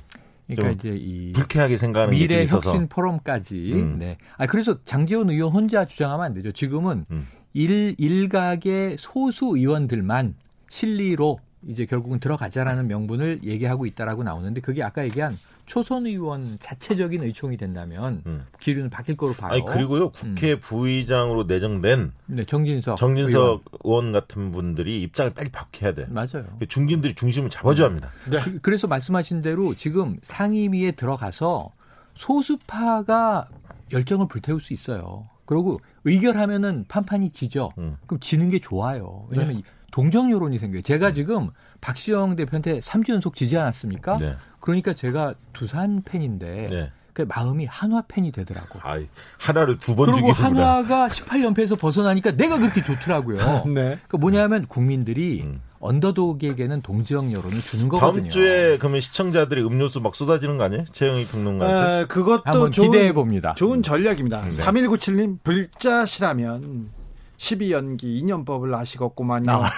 그러니까 이제 이 불쾌하게 생각하는 미래 혁신 포럼까지. 음. 네. 아 그래서 장재원 의원 혼자 주장하면 안 되죠. 지금은 음. 일 일각의 소수 의원들만 실리로 이제 결국은 들어가자라는 명분을 얘기하고 있다라고 나오는데 그게 아까 얘기한 초선 의원 자체적인 의총이 된다면 음. 기류는 바뀔 거로 봐요. 아니 그리고요 국회 음. 부의장으로 내정된 네, 정진석 정진석 의원. 의원. 같은 분들이 입장을 빨리 바뀌어야 돼. 맞아요. 중진들이 중심을 잡아줘야 합니다. 네. 그, 래서 말씀하신 대로 지금 상임위에 들어가서 소수파가 열정을 불태울 수 있어요. 그리고 의결하면은 판판이 지죠. 음. 그럼 지는 게 좋아요. 왜냐하면 네. 동정 여론이 생겨요. 제가 음. 지금 박시영 대표한테 3주 연속 지지 않았습니까? 네. 그러니까 제가 두산 팬인데 네. 그 마음이 한화 팬이 되더라고. 아, 하나를 두 번 주기 그리고 한화가 18연패에서 벗어나니까 내가 그렇게 좋더라고요. 네. 그 뭐냐면 국민들이 음. 언더독에게는 동지형 여론을 주는 거거든요. 다음 주에 그러면 시청자들이 음료수 막 쏟아지는 거 아니에요? 최영희 평론가한테. 아, 그것도 좋은, 기대해 봅니다. 좋은 전략입니다. 네. 3197님 불자시라면 12연기 2년법을 아시겠구만요. 아.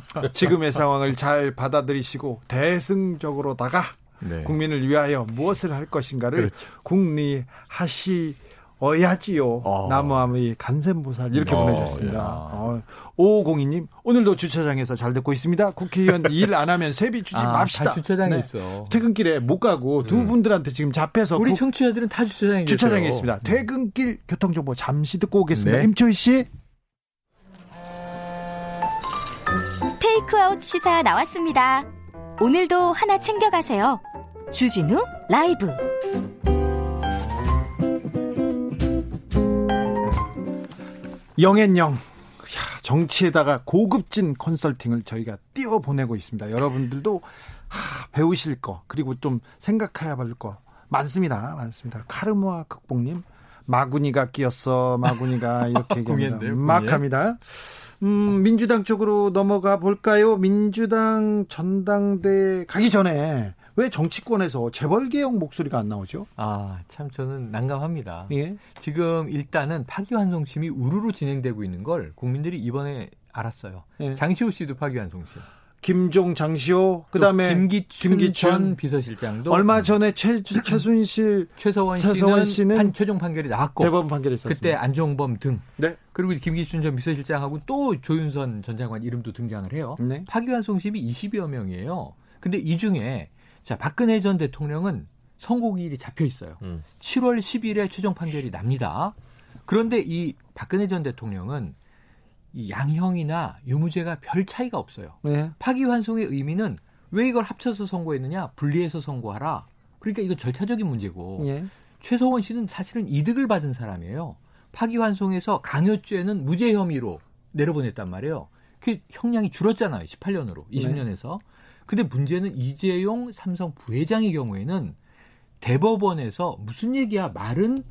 지금의 상황을 잘 받아들이시고 대승적으로다가 네. 국민을 위하여 무엇을 할 것인가를 그렇죠. 궁리하시 어야지요. 어. 나무함의 간센보살 이렇게 어, 보내주셨습니다. 어, 5502님 오늘도 주차장에서 잘 듣고 있습니다. 국회의원 일 안 하면 세비 주지 아, 맙시다. 주차장에 네. 있어. 퇴근길에 못 가고 두 음. 분들한테 지금 잡혀서 우리 청취자들은 다 주차장에 주차장에 있습니다. 음. 퇴근길 교통정보 잠시 듣고 오겠습니다. 네. 임초희 씨. 테이크아웃 시사 나왔습니다. 오늘도 하나 챙겨가세요. 주진우 라이브. 영앤영. 정치에다가 고급진 컨설팅을 저희가 띄워 보내고 있습니다. 여러분들도 하, 배우실 거 그리고 좀 생각해야 할 거 많습니다. 많습니다. 카르마 극복님 마구니가 끼었어 마구니가 이렇게 얘기합니다. 막 합니다. 음, 민주당 쪽으로 넘어가 볼까요? 민주당 전당대 가기 전에 왜 정치권에서 재벌 개혁 목소리가 안 나오죠? 아, 참 저는 난감합니다. 예? 지금 일단은 파기환송심이 우르르 진행되고 있는 걸 국민들이 이번에 알았어요. 예. 장시호 씨도 파기환송심. 김종 장시호 그다음에 김기춘, 김기춘, 전 비서실장도 얼마 전에 최 최순실 최서원, 최서원 씨는, 판, 최종 판결이 나왔고 대법원 판결이 있었습니다. 그때 안종범 등 네. 그리고 김기춘 전 비서실장하고 또 조윤선 전 장관 이름도 등장을 해요. 네. 파기환송심이 20여 명이에요. 근데 이 중에 자, 박근혜 전 대통령은 선고기일이 잡혀 있어요. 음. 7월 10일에 최종 판결이 납니다. 그런데 이 박근혜 전 대통령은 이 양형이나 유무죄가 별 차이가 없어요. 네. 파기환송의 의미는 왜 이걸 합쳐서 선고했느냐? 분리해서 선고하라. 그러니까 이건 절차적인 문제고 예. 최서원 씨는 사실은 이득을 받은 사람이에요. 파기환송에서 강요죄는 무죄 혐의로 내려보냈단 말이에요. 그 형량이 줄었잖아요. 18년으로 20년에서. 네. 근데 문제는 이재용 삼성 부회장의 경우에는 대법원에서 무슨 얘기야 말은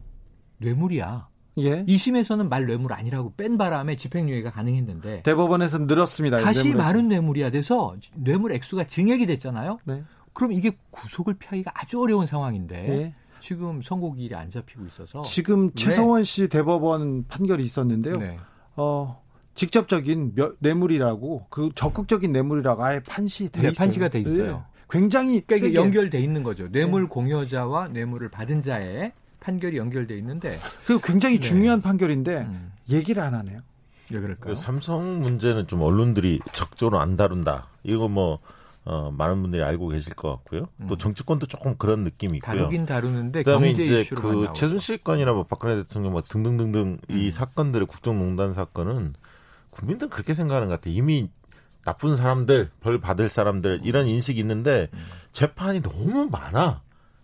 뇌물이야. 예. 2심에서는 말 뇌물 아니라고 뺀 바람에 집행유예가 가능했는데 대법원에서 늘었습니다. 다시 뇌물에. 말은 뇌물이야 돼서 뇌물 액수가 증액이 됐잖아요. 네. 그럼 이게 구속을 피하기가 아주 어려운 상황인데 예. 지금 선고기일이 안 잡히고 있어서 지금 최성원 씨 대법원 판결이 있었는데요. 네. 어, 직접적인 뇌물이라고 그 적극적인 뇌물이라고 아예 판시돼 네, 있어요. 판시가 돼 있어요. 네. 굉장히 그러니까 이게 연결돼 있는 거죠. 뇌물 네. 공여자와 뇌물을 받은 자의 판결이 연결돼 있는데 그 굉장히 네. 중요한 판결인데 음. 얘기를 안 하네요. 왜 그럴까요? 삼성 문제는 좀 언론들이 적극적으로 안 다룬다. 이거 뭐 어, 많은 분들이 알고 계실 것 같고요. 음. 또 정치권도 조금 그런 느낌이 있고요. 다루긴 다루는데 그다음에 이제 그 최순실 건이나 뭐 박근혜 대통령 뭐 등등등등 음. 이 사건들의 국정농단 사건은 국민들은 그렇게 생각하는 것 같아요. 이미 나쁜 사람들, 벌 받을 사람들 이런 인식이 있는데 재판이 너무 많아.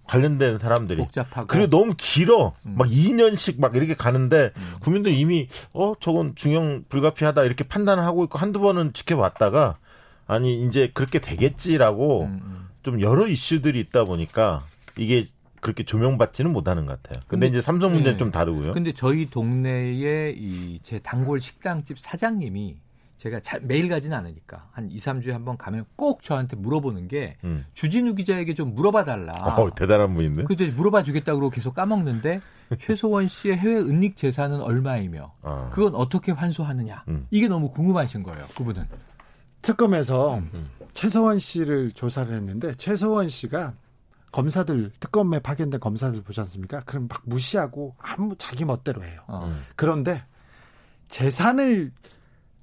관련된 사람들이 복잡하고 그리고 너무 길어 음. 막 2년씩 막 이렇게 가는데 음. 국민들 이미 어 저건 중형 불가피하다 이렇게 판단을 하고 있고 한두 번은 지켜봤다가 아니 이제 그렇게 되겠지라고 음. 음. 좀 여러 이슈들이 있다 보니까 이게 그렇게 조명받지는 못하는 것 같아요. 근데, 근데 이제 삼성 문제는 네. 좀 다르고요. 근데 저희 동네에 이 제 단골 식당집 사장님이 제가 잘, 매일 가진 않으니까 한 2, 3주에 한 번 가면 꼭 저한테 물어보는 게 음. 주진우 기자에게 좀 물어봐 달라. 어, 대단한 분인데. 그죠 물어봐 주겠다고 계속 까먹는데 최소원 씨의 해외 은닉 재산은 얼마이며 아. 그건 어떻게 환수하느냐. 음. 이게 너무 궁금하신 거예요. 그분은. 특검에서 음. 음. 최서원 씨를 조사를 했는데 최서원 씨가 검사들 특검에 파견된 검사들 보지 않습니까? 그럼 막 무시하고 아무 자기 멋대로 해요. 어. 그런데 재산을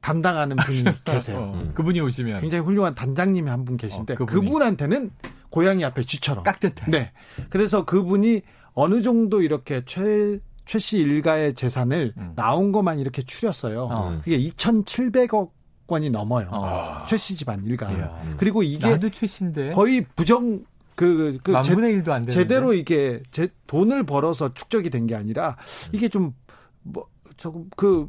담당하는 분이 계세요. 어, 음. 그분이 오시면 굉장히 훌륭한 단장님이 한 분 계신데 어, 그분한테는 고양이 앞에 쥐처럼 깍듯해. 네. 그래서 그분이 어느 정도 이렇게 최 최씨 일가의 재산을 음. 나온 것만 이렇게 추렸어요. 어. 그게 2,700억 원이 넘어요. 어. 최씨 집안 일가. 이야. 그리고 이게 나도 최씨인데 거의 부정 그, 그, 제, 1도 안 제대로 이게 제 돈을 벌어서 축적이 된 게 아니라 이게 좀, 뭐, 조금 그,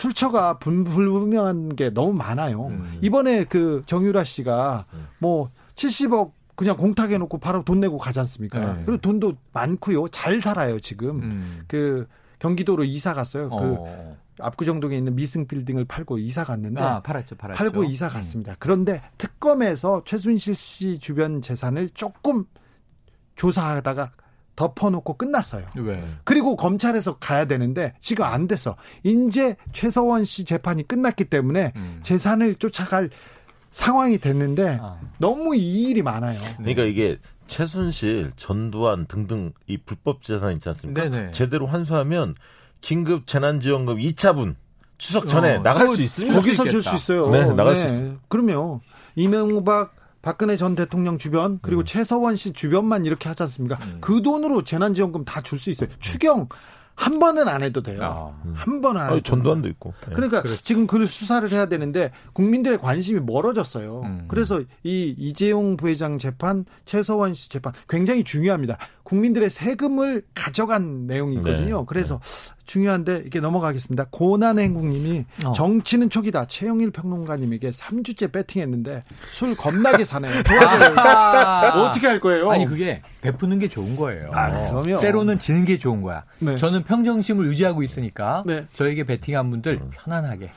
출처가 불분명한 게 너무 많아요. 음. 이번에 그 정유라 씨가 뭐 70억 그냥 공탁해 놓고 바로 돈 내고 가지 않습니까? 네. 그리고 돈도 많고요. 잘 살아요, 지금. 음. 그 경기도로 이사 갔어요. 그 어. 그 압구정동에 있는 미승 빌딩을 팔고 이사 갔는데 아, 팔았죠, 팔았죠. 팔고 이사 음. 갔습니다. 음. 그런데 특검에서 최순실 씨 주변 재산을 조금 조사하다가 덮어놓고 끝났어요. 왜? 그리고 검찰에서 가야 되는데 지금 안 됐어. 이제 최서원 씨 재판이 끝났기 때문에 음. 재산을 쫓아갈 상황이 됐는데 아. 너무 이 일이 많아요. 그러니까 이게 최순실, 전두환 등등 이 불법 재산 있지 않습니까? 네네. 제대로 환수하면 긴급 재난지원금 2차분 추석 전에 어, 나갈 수 있습니다. 거기서 줄 수 있어요. 네, 나갈 네. 수 있어요. 그러면 이명박 박근혜 전 대통령 주변 그리고 음. 최서원 씨 주변만 이렇게 하지 않습니까? 음. 그 돈으로 재난지원금 다 줄 수 있어요. 추경 한 번은 안 해도 돼요. 아, 음. 한 번은 안 해도. 전두환도 있고. 네. 그러니까 그렇지. 지금 그 수사를 해야 되는데 국민들의 관심이 멀어졌어요. 음. 그래서 이 이재용 부회장 재판, 최서원 씨 재판 굉장히 중요합니다. 국민들의 세금을 가져간 내용이거든요. 네. 그래서 네. 중요한데 이게 넘어가겠습니다. 고난의 행국님이 어. 정치는 촉이다. 최영일 평론가님에게 3주째 배팅했는데 술 겁나게 사네요. 아. 어떻게 할 거예요? 아니 그게 베푸는 게 좋은 거예요. 아, 그럼요. 때로는 지는 게 좋은 거야. 네. 저는 평정심을 유지하고 있으니까 네. 저에게 베팅한 분들 편안하게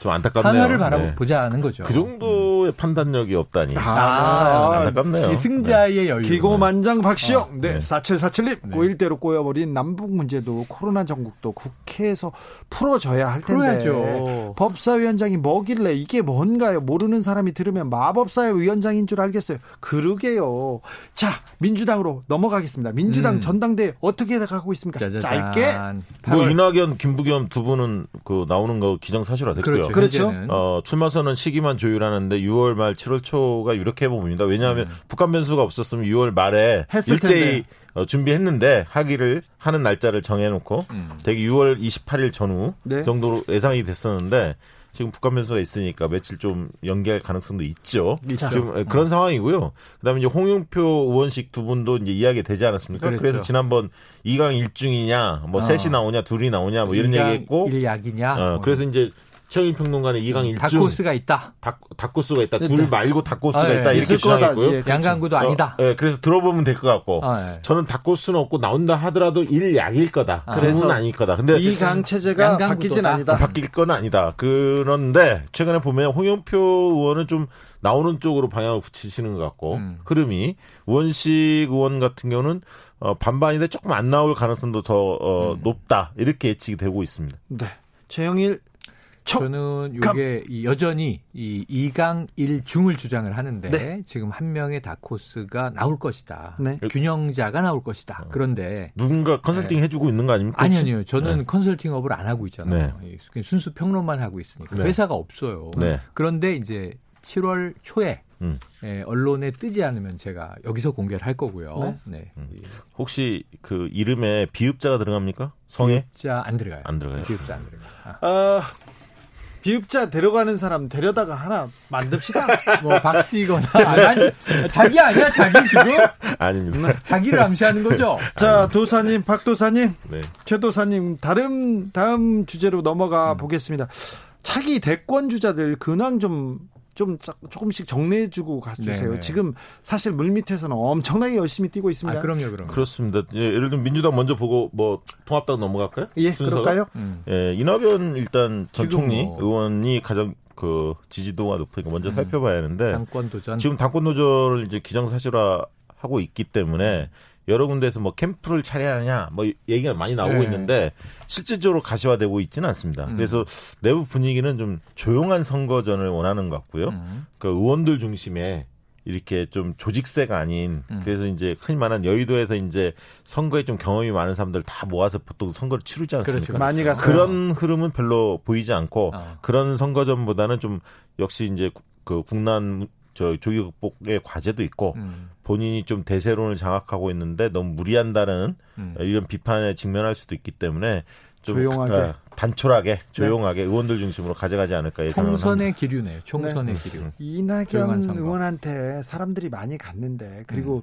좀 안타깝네요. 하나를 바라보자는 네. 거죠. 그 정도의 음. 판단력이 없다니. 아, 아 안타깝네요. 승자의 네. 여유. 기고만장 박시영. 아, 네. 네. 4747님. 네. 고일대로 꼬여버린 남북 문제도 코로나 전국도 국회에서 풀어줘야 할 텐데. 풀어야죠. 법사위원장이 뭐길래 이게 뭔가요? 모르는 사람이 들으면 마법사의 위원장인 줄 알겠어요. 그러게요. 자, 민주당으로 넘어가겠습니다. 민주당 음. 전당대 어떻게 가고 있습니까? 짜자잔. 짧게. 뭐 이낙연, 김부겸 두 분은 그 나오는 거 기정사실화 됐고요. 그렇죠. 그렇죠. 어, 출마 선언 시기만 조율하는데 6월 말 7월 초가 유력해 보입니다. 왜냐하면 음. 북한 변수가 없었으면 6월 말에 일제히 어, 준비했는데 하기를 하는 날짜를 정해놓고 음. 대개 6월 28일 전후 네. 정도로 예상이 됐었는데 지금 북한 변수가 있으니까 며칠 좀 연기할 가능성도 있죠. 있죠. 지금 음. 그런 상황이고요. 그다음에 이제 홍영표 의원식 두 분도 이제 이야기 되지 않았습니까? 그랬죠. 그래서 지난번 2강 1중이냐, 뭐 어. 셋이 나오냐, 둘이 나오냐, 뭐 이런 얘기했고, 1약이냐. 어, 그래서 이제 최영일 평론가는 2강 1중. 다코스가 있다. 다, 다코스가 있다. 둘 말고 다코스가 아, 예. 있다. 이렇게 주장했고요. 예, 그렇죠. 양강구도 어, 아니다. 예, 그래서 들어보면 될 것 같고. 아, 예. 저는 다코스는 없고 나온다 하더라도 1약일 거다. 아. 그래서 아닐 거다. 근데 2강 체제가 바뀌진 아니다. 바뀔 건 아니다. 그런데 최근에 보면 홍영표 의원은 좀 나오는 쪽으로 방향을 붙이시는 것 같고 음. 흐름이 우원식 의원 같은 경우는 어, 반반인데 조금 안 나올 가능성도 더 어, 음. 높다 이렇게 예측이 되고 있습니다. 네. 최영일 저는 이게 여전히 이 2강 1중을 주장을 하는데 네. 지금 한 명의 다코스가 나올 것이다. 네. 균형자가 나올 것이다. 어. 그런데 누군가 컨설팅 네. 해주고 있는 거 아닙니까? 아니 아니요. 저는 네. 컨설팅업을 안 하고 있잖아요. 네. 순수 평론만 하고 있으니까 네. 회사가 없어요. 그런데 이제 7월 초에 음. 예, 언론에 뜨지 않으면 제가 여기서 공개를 할 거고요. 네. 음. 혹시 그 이름에 비읍자가 들어갑니까? 성에? 비읍자 안 들어가요. 안 들어가요. 비읍자 안 들어가요. 아. 아. 비읍자 데려가는 사람 데려다가 하나 만듭시다. 뭐 박씨거나 아니, 자기 아니야 자기 지금? 아닙니다. 자기를 암시하는 거죠. 자 도사님, 박 도사님, 네. 최 도사님 다른 다음 주제로 넘어가 음. 보겠습니다. 차기 대권 주자들 근황 좀 좀 조금씩 정리해주고 가주세요. 네네. 지금 사실 물밑에서는 엄청나게 열심히 뛰고 있습니다. 아, 그럼요, 그럼 그렇습니다. 예, 예를 들면 민주당 먼저 보고 뭐 통합당 넘어갈까요? 예, 순서가? 그럴까요? 음. 예, 이낙연 일단 전 총리 뭐. 의원이 가장 그 지지도가 높으니까 먼저 음. 살펴봐야 하는데 당권 도전 지금 당권 도전을 이제 기정사실화 하고 있기 때문에 여러 군데에서 뭐 캠프를 차려하냐 뭐 얘기가 많이 나오고 네. 있는데 실질적으로 가시화되고 있지는 않습니다. 음. 그래서 내부 분위기는 좀 조용한 선거전을 원하는 것 같고요. 음. 그 의원들 중심에 이렇게 좀 조직세가 아닌 음. 그래서 이제 흔히 말하는 여의도에서 이제 선거에 좀 경험이 많은 사람들 다 모아서 보통 선거를 치르지 않습니까? 그렇죠. 많이 갔어요. 그런 흐름은 별로 보이지 않고 어. 그런 선거전보다는 좀 역시 이제 그 국난 저 조기 극복의 과제도 있고 음. 본인이 좀 대세론을 장악하고 있는데 너무 무리한다는 음. 이런 비판에 직면할 수도 있기 때문에 좀 조용하게 어, 단촐하게 네. 조용하게 네. 의원들 중심으로 가져가지 않을까 예상합니다. 총선의 기류네요. 총선의 네. 기류. 이낙연 의원한테 사람들이 많이 갔는데 그리고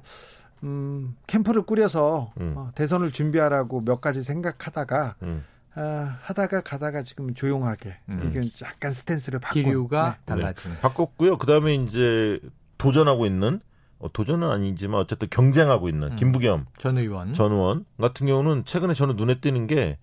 음, 음 캠프를 꾸려서 음. 어, 대선을 준비하라고 몇 가지 생각하다가 음. 아, 하다가 가다가 지금 조용하게 음. 이게 약간 스탠스를 바꾼 기류가 네. 달라진 네. 바꿨고요. 그다음에 이제 도전하고 있는 어, 도전은 아니지만 어쨌든 경쟁하고 있는 음. 김부겸 전 의원 전 의원 같은 경우는 최근에 저는 눈에 띄는 게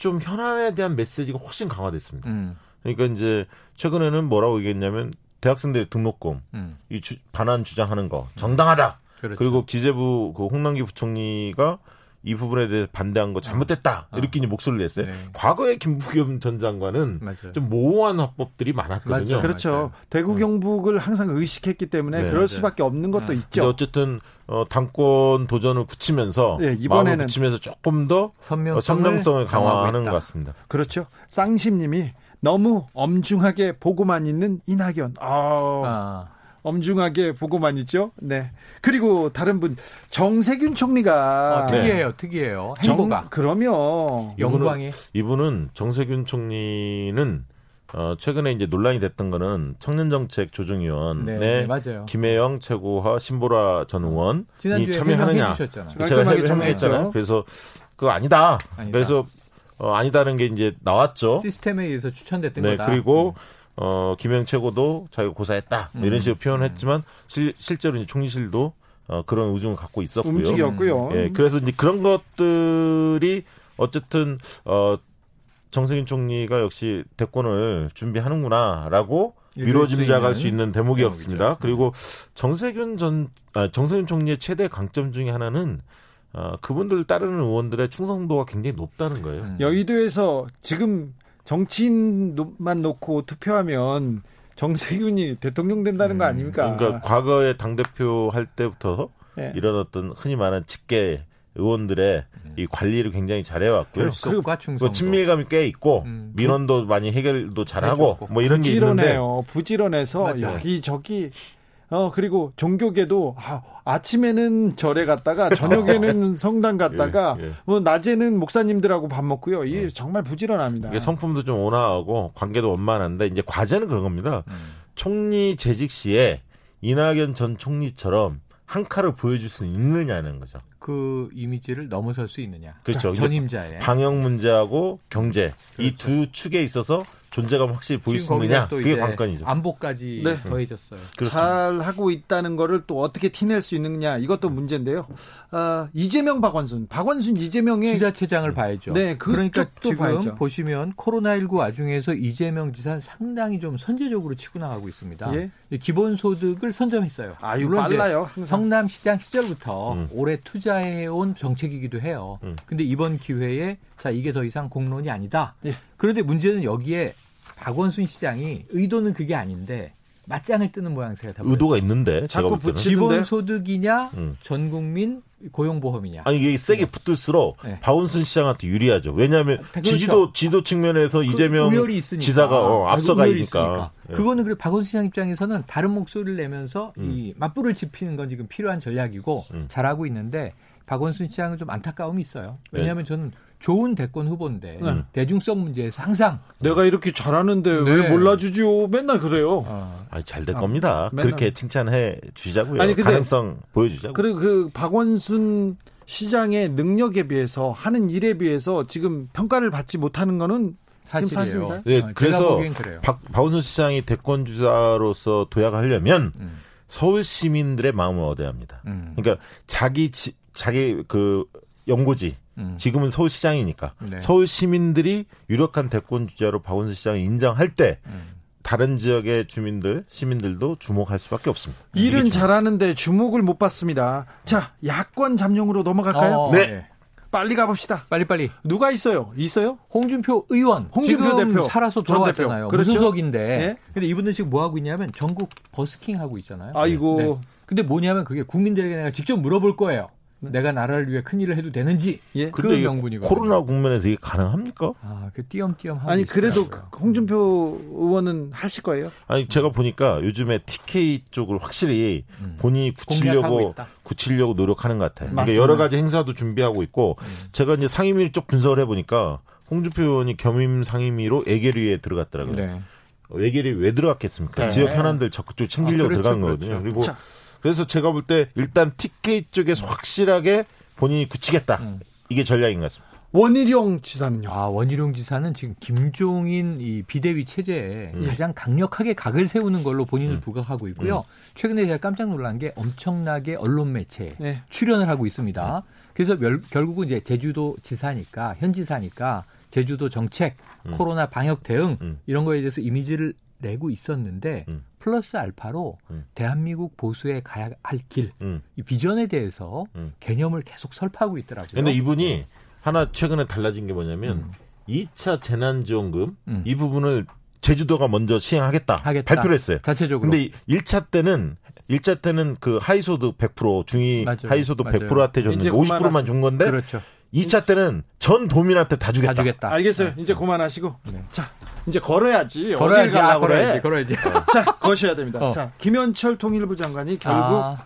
좀 현안에 대한 메시지가 훨씬 강화됐습니다. 음. 그러니까 이제 최근에는 뭐라고 얘기했냐면 대학생들 등록금 음. 이 주, 반환 주장하는 거 정당하다. 그렇죠. 그리고 기재부 그 홍남기 부총리가 이 부분에 대해 반대한 거 잘못됐다 어. 이렇게 어. 목소리를 냈어요. 네. 과거에 김부겸 전 장관은 맞아요. 좀 모호한 화법들이 많았거든요. 맞아요. 그렇죠. 맞아요. 대구 네. 경북을 항상 의식했기 때문에 네. 그럴 수밖에 없는 것도 네. 있죠. 어쨌든 어, 당권 도전을 굳히면서 네, 이번에는 굳히면서 조금 더 선명성을, 선명성을 강화하는 것 같습니다. 그렇죠. 쌍심님이 너무 엄중하게 보고만 있는 이낙연. 아. 아. 엄중하게 보고만 있죠. 네. 그리고 다른 분 정세균 총리가 어, 특이해요, 네. 특이해요. 행보가. 그러면 영광이 이분은 정세균 총리는 어, 최근에 이제 논란이 됐던 거는 청년정책 조정위원회 네, 네, 김혜영 최고와 신보라 전 의원이 참여하느냐 제가 해명했잖아요. 그래서 그거 아니다. 아니다. 그래서 어, 아니다는 게 이제 나왔죠. 시스템에 의해서 추천됐던 네, 거다. 그리고 어, 김영 최고도 자기가 고사했다. 뭐 이런 음. 식으로 표현을 했지만 실, 실제로 이제 총리실도 어, 그런 의중을 갖고 있었고요. 움직였고요. 예, 그래서 이제 그런 것들이 어쨌든 어, 정세균 총리가 역시 대권을 준비하는구나라고 미뤄짐작할 수 있는 대목이었습니다. 그리고 정세균 전 아, 정세균 총리의 최대 강점 중에 하나는 어, 그분들 따르는 의원들의 충성도가 굉장히 높다는 거예요. 음. 여의도에서 지금 정치인만 놓고 투표하면 정세균이 대통령 된다는 거 음. 아닙니까? 그러니까 과거에 당 대표 할 때부터 네. 이런 어떤 흔히 말하는 직계 의원들의 음. 이 관리를 굉장히 잘해왔고요. 그리고 뭐 친밀감이 꽤 있고 음. 민원도 많이 해결도 잘하고 뭐 이런 게 있는데 부지런해서 여기 저기 어 그리고 종교계도 아, 아침에는 절에 갔다가 저녁에는 성당 갔다가 예, 예. 뭐 낮에는 목사님들하고 밥 먹고요. 이게 음. 정말 부지런합니다. 이게 성품도 좀 온화하고 관계도 원만한데 이제 과제는 그런 겁니다. 음. 총리 재직 시에 이낙연 전 총리처럼 한 칼을 보여줄 수 있느냐는 거죠. 그 이미지를 넘어설 수 있느냐. 그렇죠. 전임자의 방역 문제하고 경제 그렇죠. 이두 축에 있어서 존재감 확실히 보일 수 있느냐 그게 관건이죠. 안보까지 네. 더해졌어요. 잘 하고 있다는 거를 또 어떻게 티낼 수 있느냐 이것도 문제인데요. 아, 이재명 박원순, 박원순 이재명의 지자체장을 봐야죠. 네, 그러니까 지금 봐야죠. 보시면 코로나19 와중에서 이재명 지사 상당히 좀 선제적으로 치고 나가고 있습니다. 예? 기본소득을 선점했어요. 아유 빨라요. 성남시장 시절부터 음. 오래 투자해온 정책이기도 해요. 음. 근데 이번 기회에 자 이게 더 이상 공론이 아니다. 예. 그런데 문제는 여기에 박원순 시장이 의도는 그게 아닌데 맞짱을 뜨는 모양새가 의도가 있는데 자꾸 붙이는데 기본 소득이냐 음. 전 국민 고용보험이냐 아니 이게 세게 네. 붙을수록 네. 박원순 시장한테 유리하죠 왜냐하면 아, 그렇죠. 지지도 지도 측면에서 그 이재명 지사가 어, 앞서가 있으니까 네. 그거는 그래 박원순 시장 입장에서는 다른 목소리를 내면서 음. 이 맞불을 지피는 건 지금 필요한 전략이고 음. 잘하고 있는데 박원순 시장은 좀 안타까움이 있어요 왜냐하면 네. 저는 좋은 대권 후보인데 네. 대중성 문제에서 항상 내가 이렇게 잘하는데 네. 왜 몰라주지요? 맨날 그래요. 어. 아니 잘될 아, 겁니다. 맨날. 그렇게 칭찬해 주자고요. 아니, 가능성 보여주자고. 그리고 그 박원순 시장의 능력에 비해서 하는 일에 비해서 지금 평가를 받지 못하는 거는 사실이에요. 네, 어, 그래서 박, 박원순 시장이 대권 주자로서 도약하려면 음. 서울 시민들의 마음을 얻어야 합니다. 음. 그러니까 자기 지, 자기 그 연고지 음. 지금은 서울시장이니까 네. 서울 시민들이 유력한 대권 주자로 박원순 시장을 인정할 때 음. 다른 지역의 주민들, 시민들도 주목할 수밖에 없습니다. 일은 잘하는데 주목을 못 받습니다. 자, 야권 잠룡으로 넘어갈까요? 어, 네. 네. 빨리 가봅시다. 빨리 빨리. 누가 있어요? 있어요? 홍준표 의원. 홍준표 대표. 살아서 돌아왔잖아요. 그렇죠? 무소속인데. 네? 근데 이분들 지금 뭐 하고 있냐면 전국 버스킹 하고 있잖아요. 아이고. 네. 근데 뭐냐면 그게 국민들에게 내가 직접 물어볼 거예요. 네. 내가 나라를 위해 큰 일을 해도 되는지 예? 그 명분이고 코로나 국면에서 이게 가능합니까? 아, 그 띄엄띄엄 아니 그래도 그 홍준표 의원은 하실 거예요? 아니 제가 보니까 요즘에 TK 쪽을 확실히 음. 본인이 굳히려고 굳히려고 노력하는 것 같아요. 그러니까 여러 가지 행사도 준비하고 있고 음. 제가 이제 상임위 쪽 분석을 해 보니까 홍준표 의원이 겸임 상임위로 애계리에 들어갔더라고요. 네. 애계리 왜 들어갔겠습니까? 네. 지역 현안들 적극적으로 챙기려고 아, 그렇죠, 들어간 그렇죠. 거거든요. 그리고 자. 그래서 제가 볼 때 일단 TK 쪽에서 확실하게 본인이 굳히겠다. 음. 이게 전략인 것 같습니다. 원희룡 지사는요? 아, 원희룡 지사는 지금 김종인 이 비대위 체제에 음. 가장 강력하게 각을 세우는 걸로 본인을 음. 부각하고 있고요. 음. 최근에 제가 깜짝 놀란 게 엄청나게 언론 매체에 네. 출연을 하고 있습니다. 음. 그래서 멸, 결국은 이제 제주도 지사니까, 현 지사니까 제주도 정책, 음. 코로나 방역 대응 음. 이런 거에 대해서 이미지를 내고 있었는데 음. 플러스 알파로 음. 대한민국 보수에 가야 할 길, 음. 이 비전에 대해서 음. 개념을 계속 설파하고 있더라고요. 근데 이분이 하나 최근에 달라진 게 뭐냐면 2차 음. 재난지원금 음. 이 부분을 제주도가 먼저 시행하겠다 하겠다. 발표를 했어요. 자체적으로. 근데 1차 때는 1차 때는 그 하이소득 100% 중위 맞아요. 하이소득 맞아요. 100%한테 줬는데 50%만 준 건데 그렇죠. 2차 때는 전 도민한테 다 주겠다. 다 주겠다. 알겠어요. 네. 이제 그만하시고. 네. 자, 이제 걸어야지. 걸어야지. 아, 걸어야지. 걸어야지. 자, 거셔야 됩니다. 어. 자, 김현철 통일부 장관이 결국 아.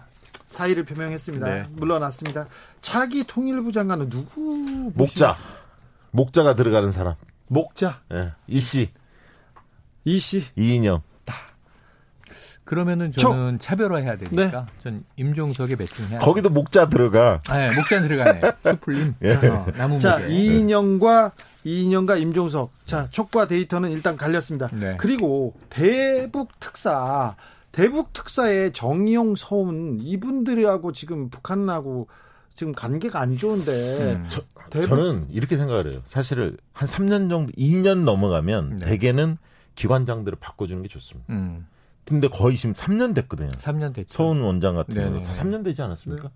사의를 표명했습니다. 네. 물러났습니다. 차기 통일부 장관은 누구? 목자. 목자가 들어가는 사람. 목자. 예. 네. 이 씨. 이 씨. 이인영. 그러면은 저는 차별화해야 되니까 네. 전 임종석에 배팅해야 거기도 목자 들어가. 네, 목자 들어가네. 슈플림. 예. 어, 나무 자, 이인영과 이인영과 임종석. 자, 촉과 데이터는 일단 갈렸습니다. 네. 그리고 대북 특사 대북 특사의 정의용 서훈 이분들하고 지금 북한하고 지금 관계가 안 좋은데 음. 저, 는 이렇게 생각을 해요. 사실은 한 3년 정도 2년 넘어가면 네. 대개는 기관장들을 바꿔주는 게 좋습니다. 음. 근데 거의 지금 3년 됐거든요. 3년 됐죠. 서훈 원장 같은 경우는 3년 되지 않았습니까? 네.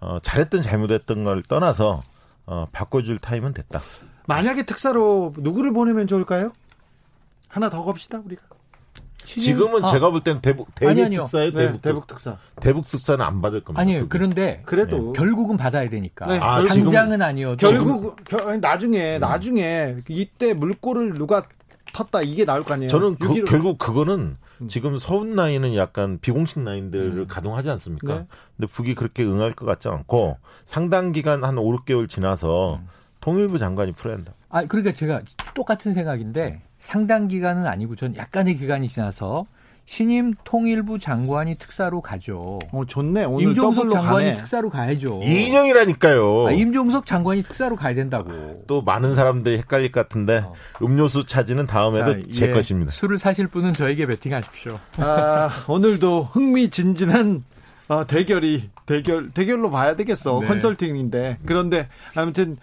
어, 잘했든 잘못했던 걸 떠나서 어, 바꿔줄 타임은 됐다. 만약에 특사로 누구를 보내면 좋을까요? 하나 더 갑시다 우리가. 지금은 아. 제가 볼 때는 대북 대북 아니, 특사에 네, 대북, 대북, 특사. 대북 특사는 안 받을 겁니다. 아니요. 그런데 그래도 네. 결국은 받아야 되니까. 네. 아, 당장은 아니어도 결국 겨, 나중에 음. 나중에 이때 물꼬를 누가 텄다 이게 나올 거 아니에요. 저는 그, 결국 그거는 음. 지금 서운 나이는 약간 비공식 나이들을 음. 가동하지 않습니까? 네. 근데 북이 그렇게 응할 것 같지 않고 상당 기간 한 5, 6개월 지나서 음. 통일부 장관이 풀어야 한다. 아, 그러니까 제가 똑같은 생각인데 상당 기간은 아니고 전 약간의 기간이 지나서 신임 통일부 장관이 특사로 가죠. 어, 좋네. 오늘 임종석 장관이 가네. 특사로 가야죠. 이인영이라니까요. 아, 임종석 장관이 특사로 가야 된다고. 또 많은 사람들이 헷갈릴 것 같은데 어. 음료수 차지는 다음에도 자, 제 예, 것입니다. 술을 사실 분은 저에게 베팅하십시오. 아, 오늘도 흥미진진한 어, 대결이 대결 대결로 봐야 되겠어. 네. 컨설팅인데. 그런데 아무튼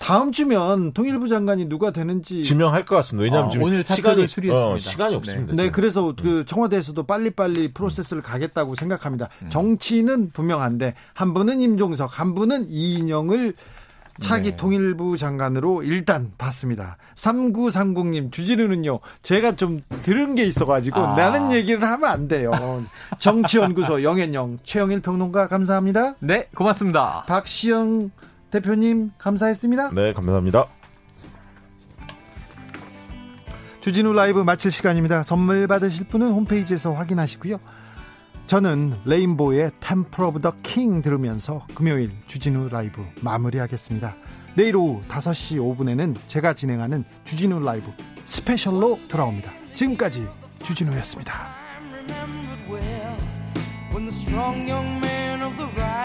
다음 주면 통일부 장관이 누가 되는지 지명할 것 같습니다. 왜냐하면 어, 지금 오늘 시간이 수리했습니다. 어, 시간이 없습니다. 네, 네 그래서 그 청와대에서도 빨리빨리 프로세스를 가겠다고 생각합니다. 음. 정치는 분명한데 한 분은 임종석, 한 분은 이인영을 차기 네. 통일부 장관으로 일단 봤습니다. 3930님, 주진우는요, 제가 좀 들은 게 있어가지고, 아. 나는 얘기를 하면 안 돼요. 정치연구소 영앤영, 최영일 평론가, 감사합니다. 네, 고맙습니다. 박시영 대표님 감사했습니다. 네, 감사합니다. 주진우 라이브 마칠 시간입니다. 선물 받으실 분은 홈페이지에서 확인하시고요. 저는 레인보우의 Temple of the King 들으면서 금요일 주진우 라이브 마무리하겠습니다. 내일 오후 5시 5분에는 제가 진행하는 주진우 라이브 스페셜로 돌아옵니다. 지금까지 주진우였습니다.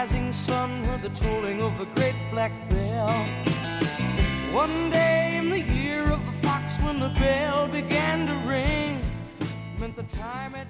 Rising sun heard the tolling of the great black bell. One day in the year of the fox when the bell began to ring, meant the time had